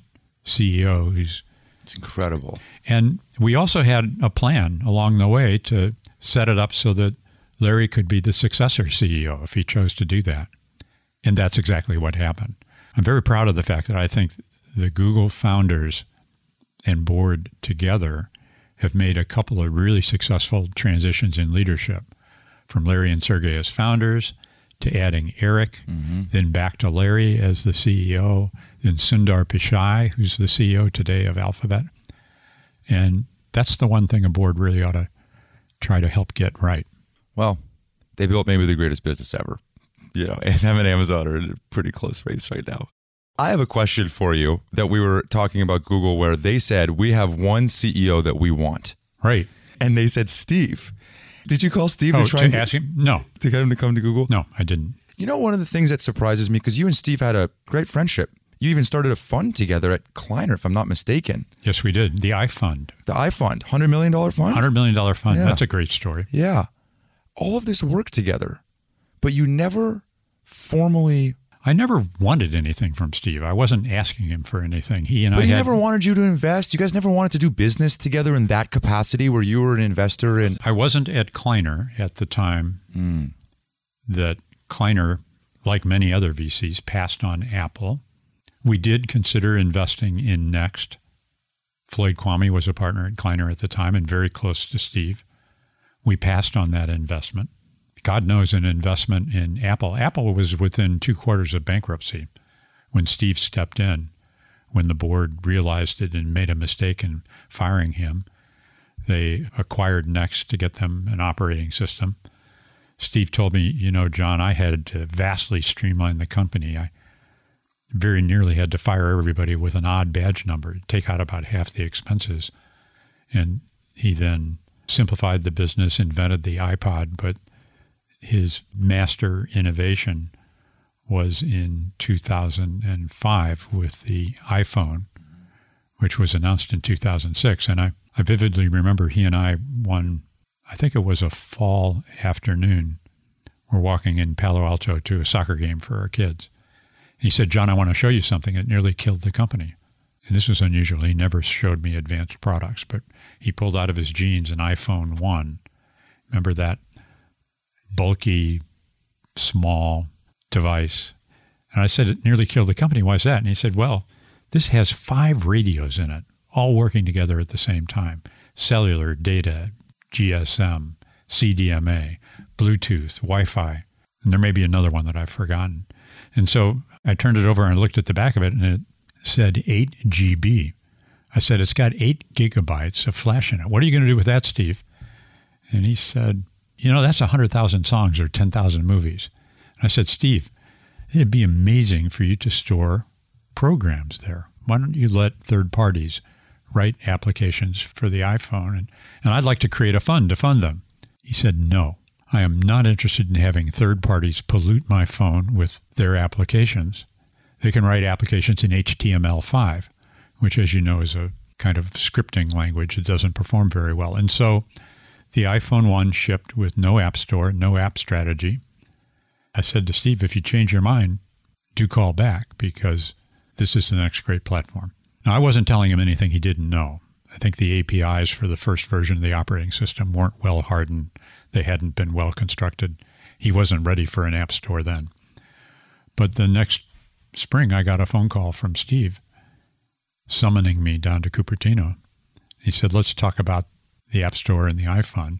CEO who's. It's incredible. And we also had a plan along the way to set it up so that Larry could be the successor CEO if he chose to do that. And that's exactly what happened. I'm very proud of the fact that I think the Google founders and board together have made a couple of really successful transitions in leadership from Larry and Sergey as founders to adding Eric, mm-hmm. then back to Larry as the CEO, then Sundar Pichai, who's the CEO today of Alphabet. And that's the one thing a board really ought to try to help get right. Well, they built maybe the greatest business ever. You know, and them and Amazon are in a pretty close race right now. I have a question for you that we were talking about Google where they said we have one CEO that we want. Right. And they said Steve. Did you call Steve oh, to try to and ask him? No. To get him to come to Google? No, I didn't. You know, one of the things that surprises me because you and Steve had a great friendship. You even started a fund together at Kleiner, if I'm not mistaken. Yes, we did. The iFund. The iFund, $100 million fund? $100 million fund. Yeah. That's a great story. Yeah. All of this work together, but you never formally I never wanted anything from Steve. I wasn't asking him for anything. He and but I. he had, never wanted you to invest. You guys never wanted to do business together in that capacity, where you were an investor in. I wasn't at Kleiner at the time mm. that Kleiner, like many other VCs, passed on Apple. We did consider investing in Next. Floyd Kvamme was a partner at Kleiner at the time and very close to Steve. We passed on that investment. God knows, an investment in Apple. Apple was within two quarters of bankruptcy when Steve stepped in, when the board realized it and made a mistake in firing him. They acquired Next to get them an operating system. Steve told me, you know, John, I had to vastly streamline the company. I very nearly had to fire everybody with an odd badge number, take out about half the expenses. And he then simplified the business, invented the iPod, but his master innovation was in 2005 with the iPhone, which was announced in 2006. And I, I vividly remember he and I one, I think it was a fall afternoon. We're walking in Palo Alto to a soccer game for our kids. He said, John, I want to show you something. It nearly killed the company. And this was unusual. He never showed me advanced products, but he pulled out of his jeans an iPhone 1. Remember that bulky, small device. And I said, it nearly killed the company. Why is that? And he said, well, this has five radios in it, all working together at the same time cellular, data, GSM, CDMA, Bluetooth, Wi Fi. And there may be another one that I've forgotten. And so I turned it over and looked at the back of it, and it said 8 GB. I said, It's got 8 gigabytes of flash in it. What are you going to do with that, Steve? And he said, you know, that's 100,000 songs or 10,000 movies. And I said, Steve, it'd be amazing for you to store programs there. Why don't you let third parties write applications for the iPhone? And, and I'd like to create a fund to fund them. He said, No, I am not interested in having third parties pollute my phone with their applications. They can write applications in HTML5, which, as you know, is a kind of scripting language that doesn't perform very well. And so the iPhone 1 shipped with no app store, no app strategy. I said to Steve, if you change your mind, do call back because this is the next great platform. Now, I wasn't telling him anything he didn't know. I think the APIs for the first version of the operating system weren't well hardened. They hadn't been well constructed. He wasn't ready for an app store then. But the next spring, I got a phone call from Steve summoning me down to Cupertino. He said, Let's talk about the App Store and the iPhone.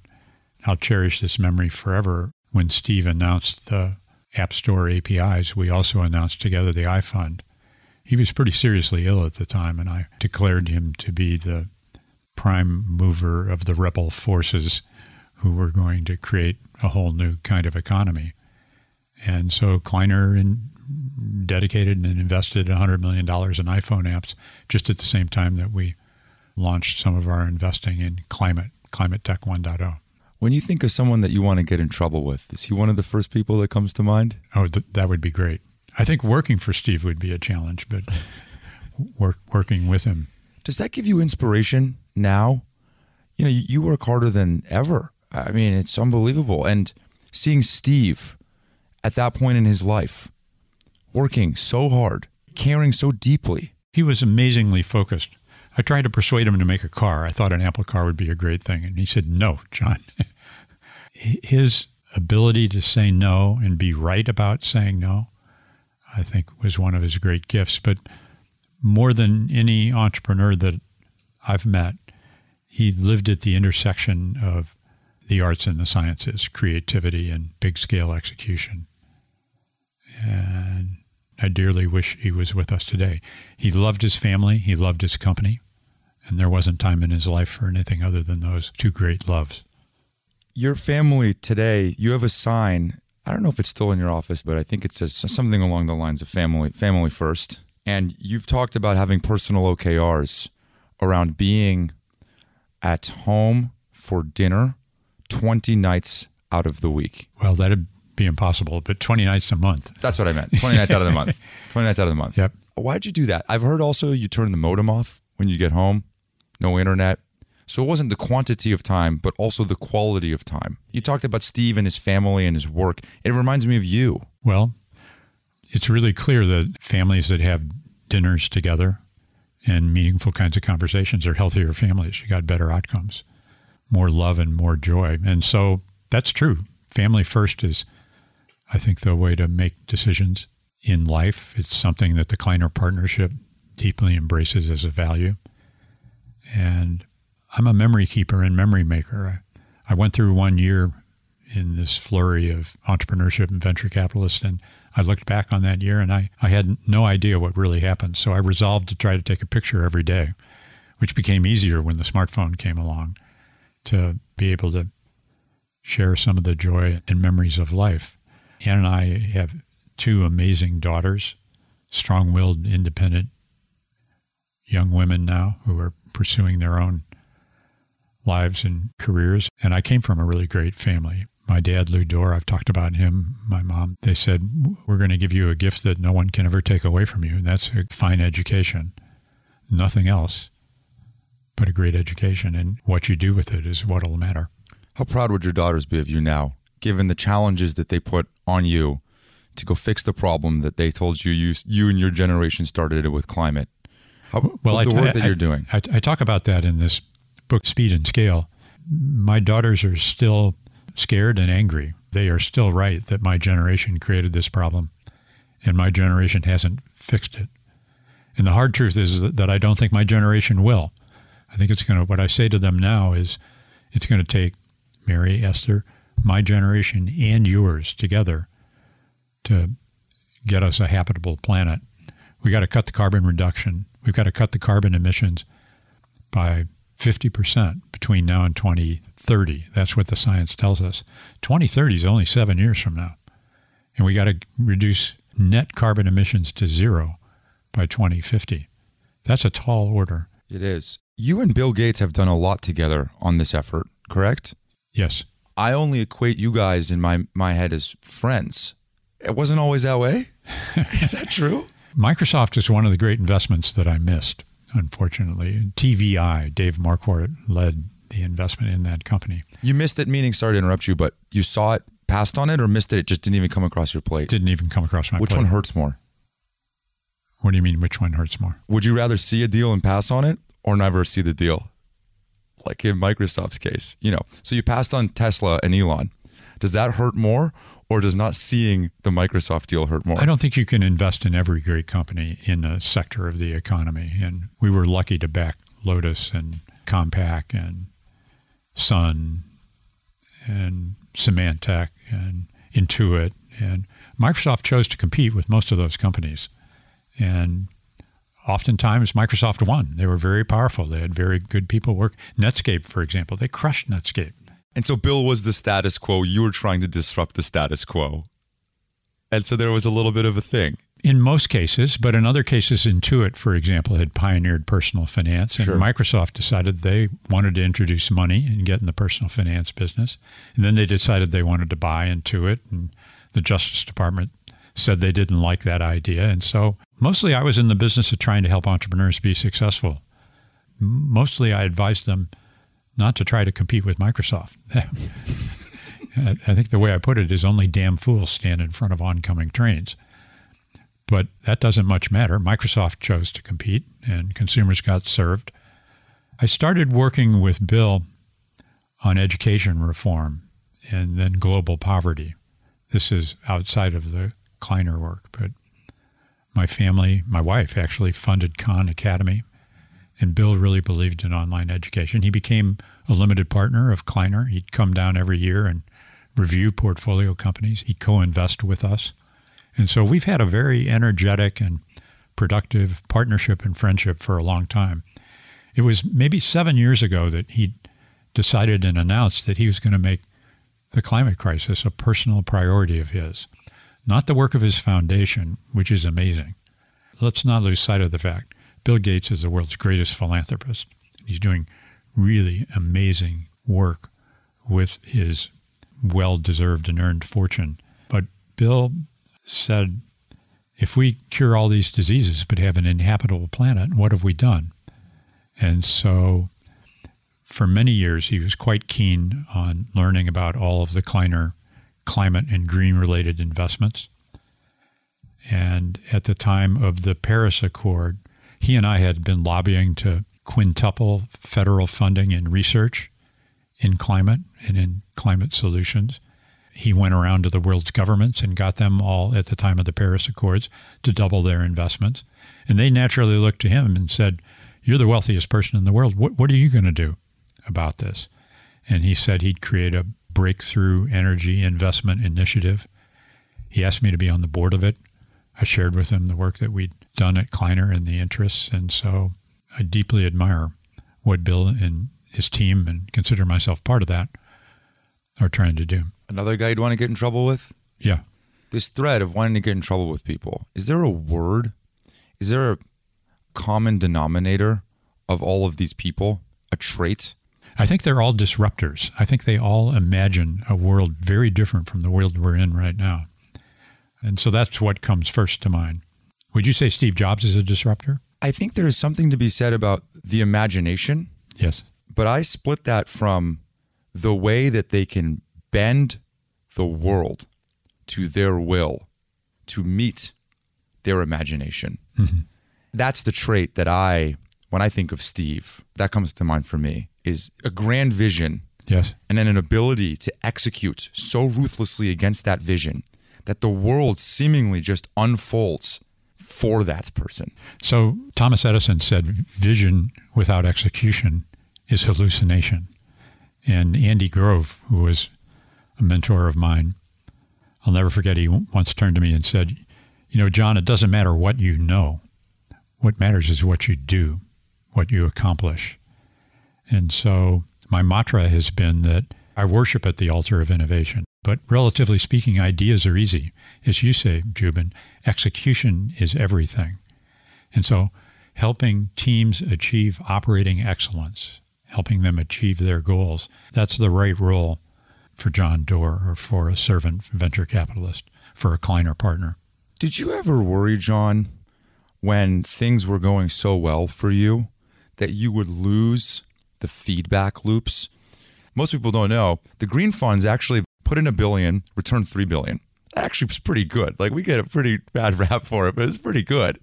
I'll cherish this memory forever. When Steve announced the App Store APIs, we also announced together the iFund. He was pretty seriously ill at the time, and I declared him to be the prime mover of the rebel forces who were going to create a whole new kind of economy. And so Kleiner in, dedicated and invested $100 million in iPhone apps just at the same time that we launched some of our investing in climate, Climate Tech 1.0. When you think of someone that you want to get in trouble with, is he one of the first people that comes to mind? Oh, th- that would be great. I think working for Steve would be a challenge, but work, working with him. Does that give you inspiration now? You know, you, you work harder than ever. I mean, it's unbelievable. And seeing Steve at that point in his life, working so hard, caring so deeply. He was amazingly focused. I tried to persuade him to make a car. I thought an Apple car would be a great thing. And he said, No, John. His ability to say no and be right about saying no, I think was one of his great gifts. But more than any entrepreneur that I've met, he lived at the intersection of the arts and the sciences, creativity and big scale execution. And I dearly wish he was with us today. He loved his family, he loved his company, and there wasn't time in his life for anything other than those two great loves. Your family today, you have a sign. I don't know if it's still in your office, but I think it says something along the lines of family, family first. And you've talked about having personal OKRs around being at home for dinner 20 nights out of the week. Well, that'd be impossible, but 20 nights a month. That's what I meant. 20 nights out of the month. 20 nights out of the month. Yep. Why'd you do that? I've heard also you turn the modem off when you get home, no internet. So it wasn't the quantity of time, but also the quality of time. You talked about Steve and his family and his work. It reminds me of you. Well, it's really clear that families that have dinners together and meaningful kinds of conversations are healthier families. You got better outcomes, more love and more joy. And so that's true. Family first is, I think, the way to make decisions in life. It's something that the Kleiner Partnership deeply embraces as a value. And I'm a memory keeper and memory maker. I, I went through one year in this flurry of entrepreneurship and venture capitalists, and I looked back on that year and I, I had no idea what really happened. So I resolved to try to take a picture every day, which became easier when the smartphone came along to be able to share some of the joy and memories of life. Ann and I have two amazing daughters, strong willed, independent young women now who are pursuing their own lives and careers. And I came from a really great family. My dad, Lou Doerr, I've talked about him. My mom, they said, We're going to give you a gift that no one can ever take away from you, and that's a fine education. Nothing else but a great education. And what you do with it is what will matter. How proud would your daughters be of you now, given the challenges that they put on you to go fix the problem that they told you you, you and your generation started it with climate? How, well, the I, work that you're doing. I, I talk about that in this book, Speed and Scale. My daughters are still scared and angry. They are still right that my generation created this problem and my generation hasn't fixed it. And the hard truth is that I don't think my generation will. I think it's going to, what I say to them now is it's going to take Mary, Esther, my generation, and yours together to get us a habitable planet. We got to cut the carbon reduction. We've got to cut the carbon emissions by 50% between now and 2030. That's what the science tells us. 2030 is only seven years from now. And we got to reduce net carbon emissions to zero by 2050. That's a tall order. It is. You and Bill Gates have done a lot together on this effort, correct? Yes. I only equate you guys in my, my head as friends. It wasn't always that way. is that true? Microsoft is one of the great investments that I missed unfortunately. TVI, Dave Marquardt led the investment in that company. You missed it, meaning, sorry to interrupt you, but you saw it, passed on it, or missed it? It just didn't even come across your plate? Didn't even come across my plate. Which plate. one hurts more? What do you mean, which one hurts more? Would you rather see a deal and pass on it or never see the deal? Like in Microsoft's case, you know, so you passed on Tesla and Elon. Does that hurt more or does not seeing the Microsoft deal hurt more? I don't think you can invest in every great company in a sector of the economy. And we were lucky to back Lotus and Compaq and Sun and Symantec and Intuit. And Microsoft chose to compete with most of those companies. And oftentimes Microsoft won. They were very powerful. They had very good people work. Netscape, for example, they crushed Netscape. And so Bill was the status quo. You were trying to disrupt the status quo. And so there was a little bit of a thing. In most cases, but in other cases, Intuit, for example, had pioneered personal finance, and sure. Microsoft decided they wanted to introduce money and get in the personal finance business. And then they decided they wanted to buy Intuit, and the Justice Department said they didn't like that idea. And so mostly I was in the business of trying to help entrepreneurs be successful. Mostly I advised them not to try to compete with Microsoft. I think the way I put it is only damn fools stand in front of oncoming trains. But that doesn't much matter. Microsoft chose to compete and consumers got served. I started working with Bill on education reform and then global poverty. This is outside of the Kleiner work, but My family, my wife actually funded Khan Academy, and Bill really believed in online education. He became a limited partner of Kleiner. He'd come down every year and review portfolio companies. He co invest with us. And so we've had a very energetic and productive partnership and friendship for a long time. It was maybe seven years ago that he decided and announced that he was going to make the climate crisis a personal priority of his, not the work of his foundation, which is amazing. Let's not lose sight of the fact Bill Gates is the world's greatest philanthropist. He's doing really amazing work with his well deserved and earned fortune. But Bill said, if we cure all these diseases but have an inhabitable planet, what have we done? And so for many years, he was quite keen on learning about all of the Kleiner climate and green related investments. And at the time of the Paris Accord, he and I had been lobbying to quintuple federal funding in research in climate and in climate solutions. He went around to the world's governments and got them all at the time of the Paris Accords to double their investments. And they naturally looked to him and said, You're the wealthiest person in the world. What, what are you going to do about this? And he said he'd create a breakthrough energy investment initiative. He asked me to be on the board of it. I shared with him the work that we'd done at Kleiner and the interests. And so I deeply admire what Bill and his team, and consider myself part of that, are trying to do. Another guy you'd want to get in trouble with? Yeah. This thread of wanting to get in trouble with people. Is there a word? Is there a common denominator of all of these people? A trait? I think they're all disruptors. I think they all imagine a world very different from the world we're in right now. And so that's what comes first to mind. Would you say Steve Jobs is a disruptor? I think there is something to be said about the imagination. Yes. But I split that from the way that they can bend the world to their will to meet their imagination. Mm-hmm. That's the trait that I, when I think of Steve, that comes to mind for me is a grand vision. Yes. And then an ability to execute so ruthlessly against that vision that the world seemingly just unfolds for that person. So Thomas Edison said vision without execution is hallucination. And Andy Grove, who was a mentor of mine, I'll never forget, he once turned to me and said, You know, John, it doesn't matter what you know. What matters is what you do, what you accomplish. And so my mantra has been that I worship at the altar of innovation. But relatively speaking, ideas are easy. As you say, Joubin, execution is everything. And so helping teams achieve operating excellence, helping them achieve their goals, that's the right role for John Doerr or for a servant venture capitalist, for a Kleiner partner. Did you ever worry, John, when things were going so well for you that you would lose the feedback loops. Most people don't know the green funds actually put in a billion, returned three billion. Actually was pretty good. Like we get a pretty bad rap for it, but it's pretty good.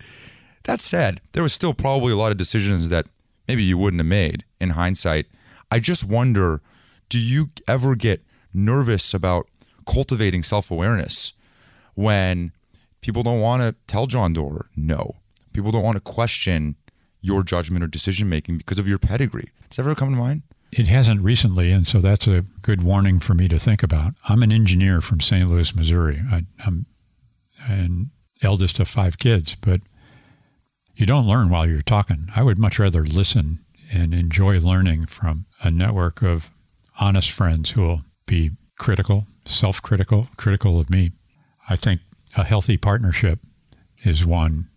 That said, there was still probably a lot of decisions that maybe you wouldn't have made in hindsight. I just wonder, do you ever get nervous about cultivating self-awareness when people don't want to tell John Doerr no? People don't want to question your judgment or decision making because of your pedigree. Does that ever come to mind? It hasn't recently, and so that's a good warning for me to think about. I'm an engineer from St. Louis, Missouri. I, am an eldest of five kids, but you don't learn while you're talking. I would much rather listen and enjoy learning from a network of honest friends who will be critical, self critical, critical of me. I think a healthy partnership is one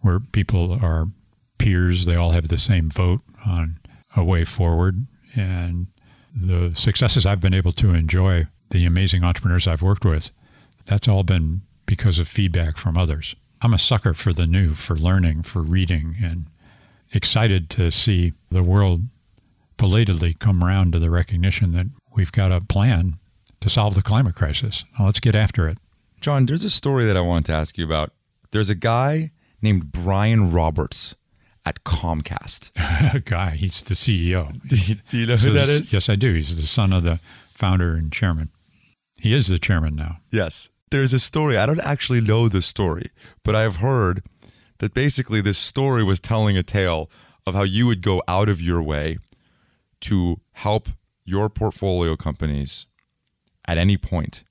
where people are peers, they all have the same vote on a way forward. And the successes I've been able to enjoy, the amazing entrepreneurs I've worked with, that's all been because of feedback from others. I'm a sucker for the new, for learning, for reading, and excited to see the world belatedly come around to the recognition that we've got a plan to solve the climate crisis. Now let's get after it. John, there's a story that I wanted to ask you about. There's a guy named Brian Roberts at Comcast. guy, he's the CEO. Do you, do you know who that is? Yes, I do. He's the son of the founder and chairman. He is the chairman now. Yes. There's a story. I don't actually know the story, but I've heard that basically this story was telling a tale of how you would go out of your way to help your portfolio companies at any point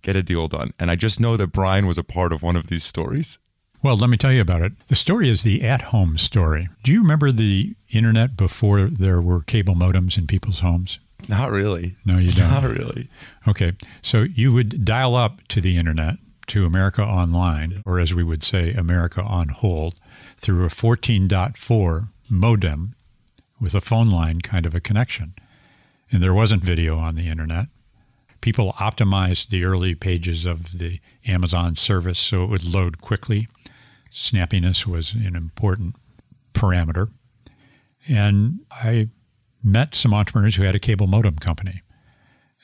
get a deal done. And I just know that Brian was a part of one of these stories. Well, let me tell you about it. The story is the at home story. Do you remember the internet before there were cable modems in people's homes? Not really. No, you don't. Not really. Okay. So you would dial up to the internet, to America Online, or as we would say, America on hold, through a 14.4 modem with a phone line kind of a connection. And there wasn't video on the internet. People optimized the early pages of the Amazon service so it would load quickly. Snappiness was an important parameter. And I met some entrepreneurs who had a cable modem company,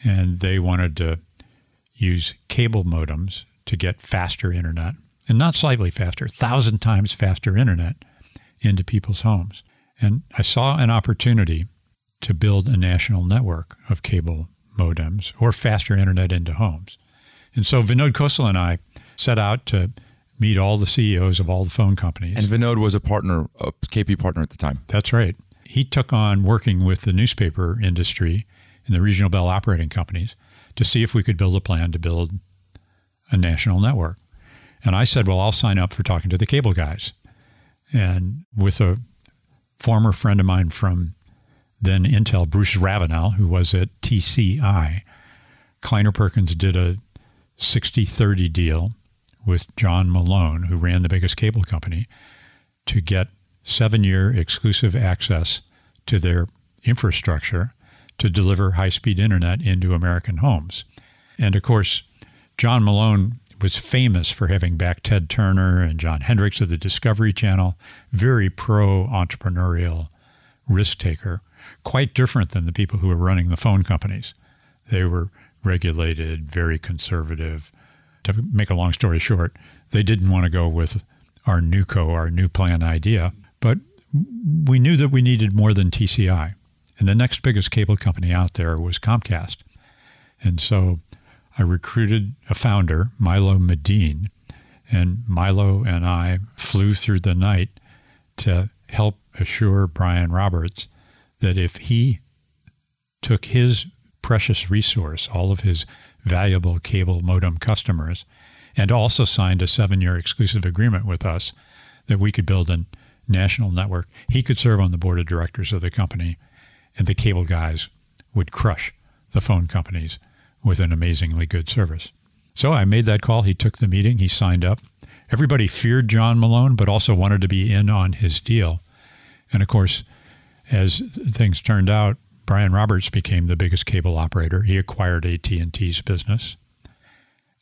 and they wanted to use cable modems to get faster internet, and not slightly faster, thousand times faster internet into people's homes. And I saw an opportunity to build a national network of cable modems or faster internet into homes. And so Vinod Khosla and I set out to meet all the CEOs of all the phone companies. And Vinod was a partner, a KP partner at the time. That's right. He took on working with the newspaper industry and the regional bell operating companies to see if we could build a plan to build a national network. And I said, well, I'll sign up for talking to the cable guys. And with a former friend of mine from then Intel, Bruce Ravenel, who was at TCI, Kleiner Perkins did a 60 30 deal with John Malone, who ran the biggest cable company, to get seven year exclusive access to their infrastructure to deliver high speed internet into American homes. And of course, John Malone was famous for having backed Ted Turner and John Hendricks of the Discovery Channel, very pro entrepreneurial risk taker, quite different than the people who were running the phone companies. They were regulated, very conservative. To make a long story short, they didn't want to go with our NewCo, our new plan idea. But we knew that we needed more than TCI. And the next biggest cable company out there was Comcast. And so I recruited a founder, Milo Medin, and Milo and I flew through the night to help assure Brian Roberts that if he took his precious resource, all of his valuable cable modem customers, and also signed a seven year exclusive agreement with us, that we could build a national network. He could serve on the board of directors of the company, and the cable guys would crush the phone companies with an amazingly good service. So I made that call. He took the meeting, he signed up. Everybody feared John Malone, but also wanted to be in on his deal. And of course, as things turned out, Brian Roberts became the biggest cable operator. He acquired AT&T's business.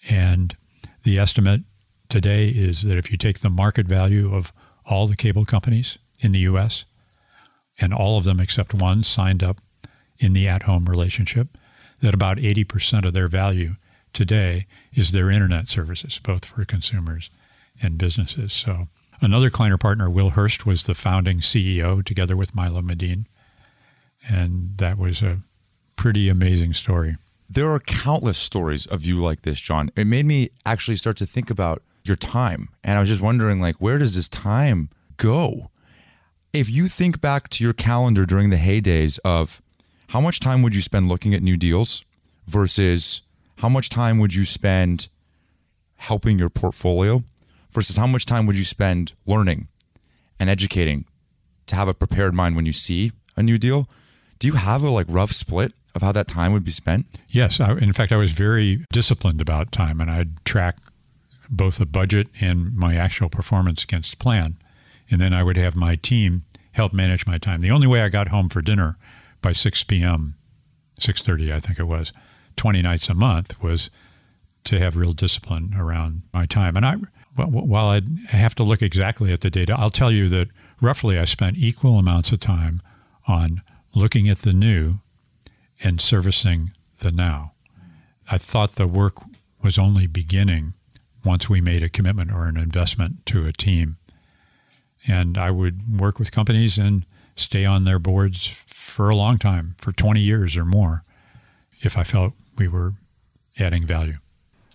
And the estimate today is that if you take the market value of all the cable companies in the US and all of them except one signed up in the at-home relationship, that about 80% of their value today is their internet services, both for consumers and businesses. So another Kleiner partner, Will Hearst, was the founding CEO together with Milo Medin. And that was a pretty amazing story. There are countless stories of you like this, John. It made me actually start to think about your time. And I was just wondering, like, where does this time go? If you think back to your calendar during the heydays of how much time would you spend looking at new deals versus how much time would you spend helping your portfolio versus how much time would you spend learning and educating to have a prepared mind when you see a new deal? Do you have a like rough split of how that time would be spent? Yes. I, in fact, I was very disciplined about time and I'd track both the budget and my actual performance against plan. And then I would have my team help manage my time. The only way I got home for dinner by 6 p.m., 6:30 I think it was, 20 nights a month was to have real discipline around my time. And I while I have to look exactly at the data, I'll tell you that roughly I spent equal amounts of time on looking at the new and servicing the now. I thought the work was only beginning once we made a commitment or an investment to a team. And I would work with companies and stay on their boards for a long time, for 20 years or more, if I felt we were adding value.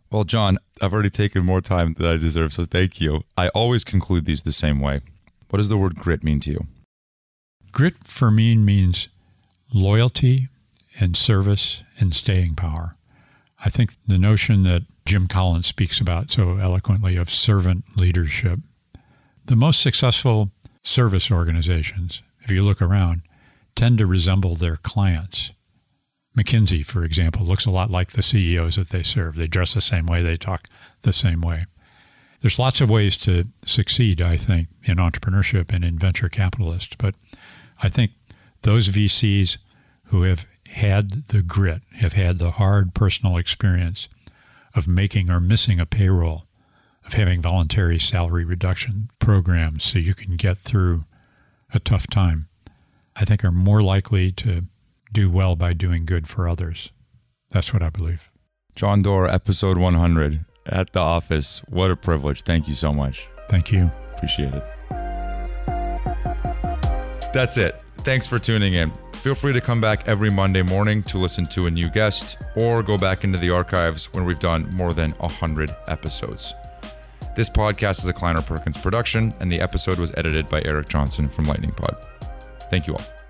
Well, John, I've already taken more time than I deserve, so thank you. I always conclude these the same way. What does the word grit mean to you? Grit for me means loyalty and service and staying power. I think the notion that Jim Collins speaks about so eloquently of servant leadership. The most successful service organizations, if you look around, tend to resemble their clients. McKinsey, for example, looks a lot like the CEOs that they serve. They dress the same way, they talk the same way. There's lots of ways to succeed, I think, in entrepreneurship and in venture capitalists. But I think those VCs who have had the grit, have had the hard personal experience of making or missing a payroll, of having voluntary salary reduction programs so you can get through a tough time, I think are more likely to do well by doing good for others. That's what I believe. John Doerr, episode 100 at the office. What a privilege. Thank you so much. Thank you. Appreciate it. That's it. Thanks for tuning in. Feel free to come back every Monday morning to listen to a new guest or go back into the archives when we've done more than 100 episodes. This podcast is a Kleiner Perkins production, and the episode was edited by Eric Johnson from Lightning Pod. Thank you all.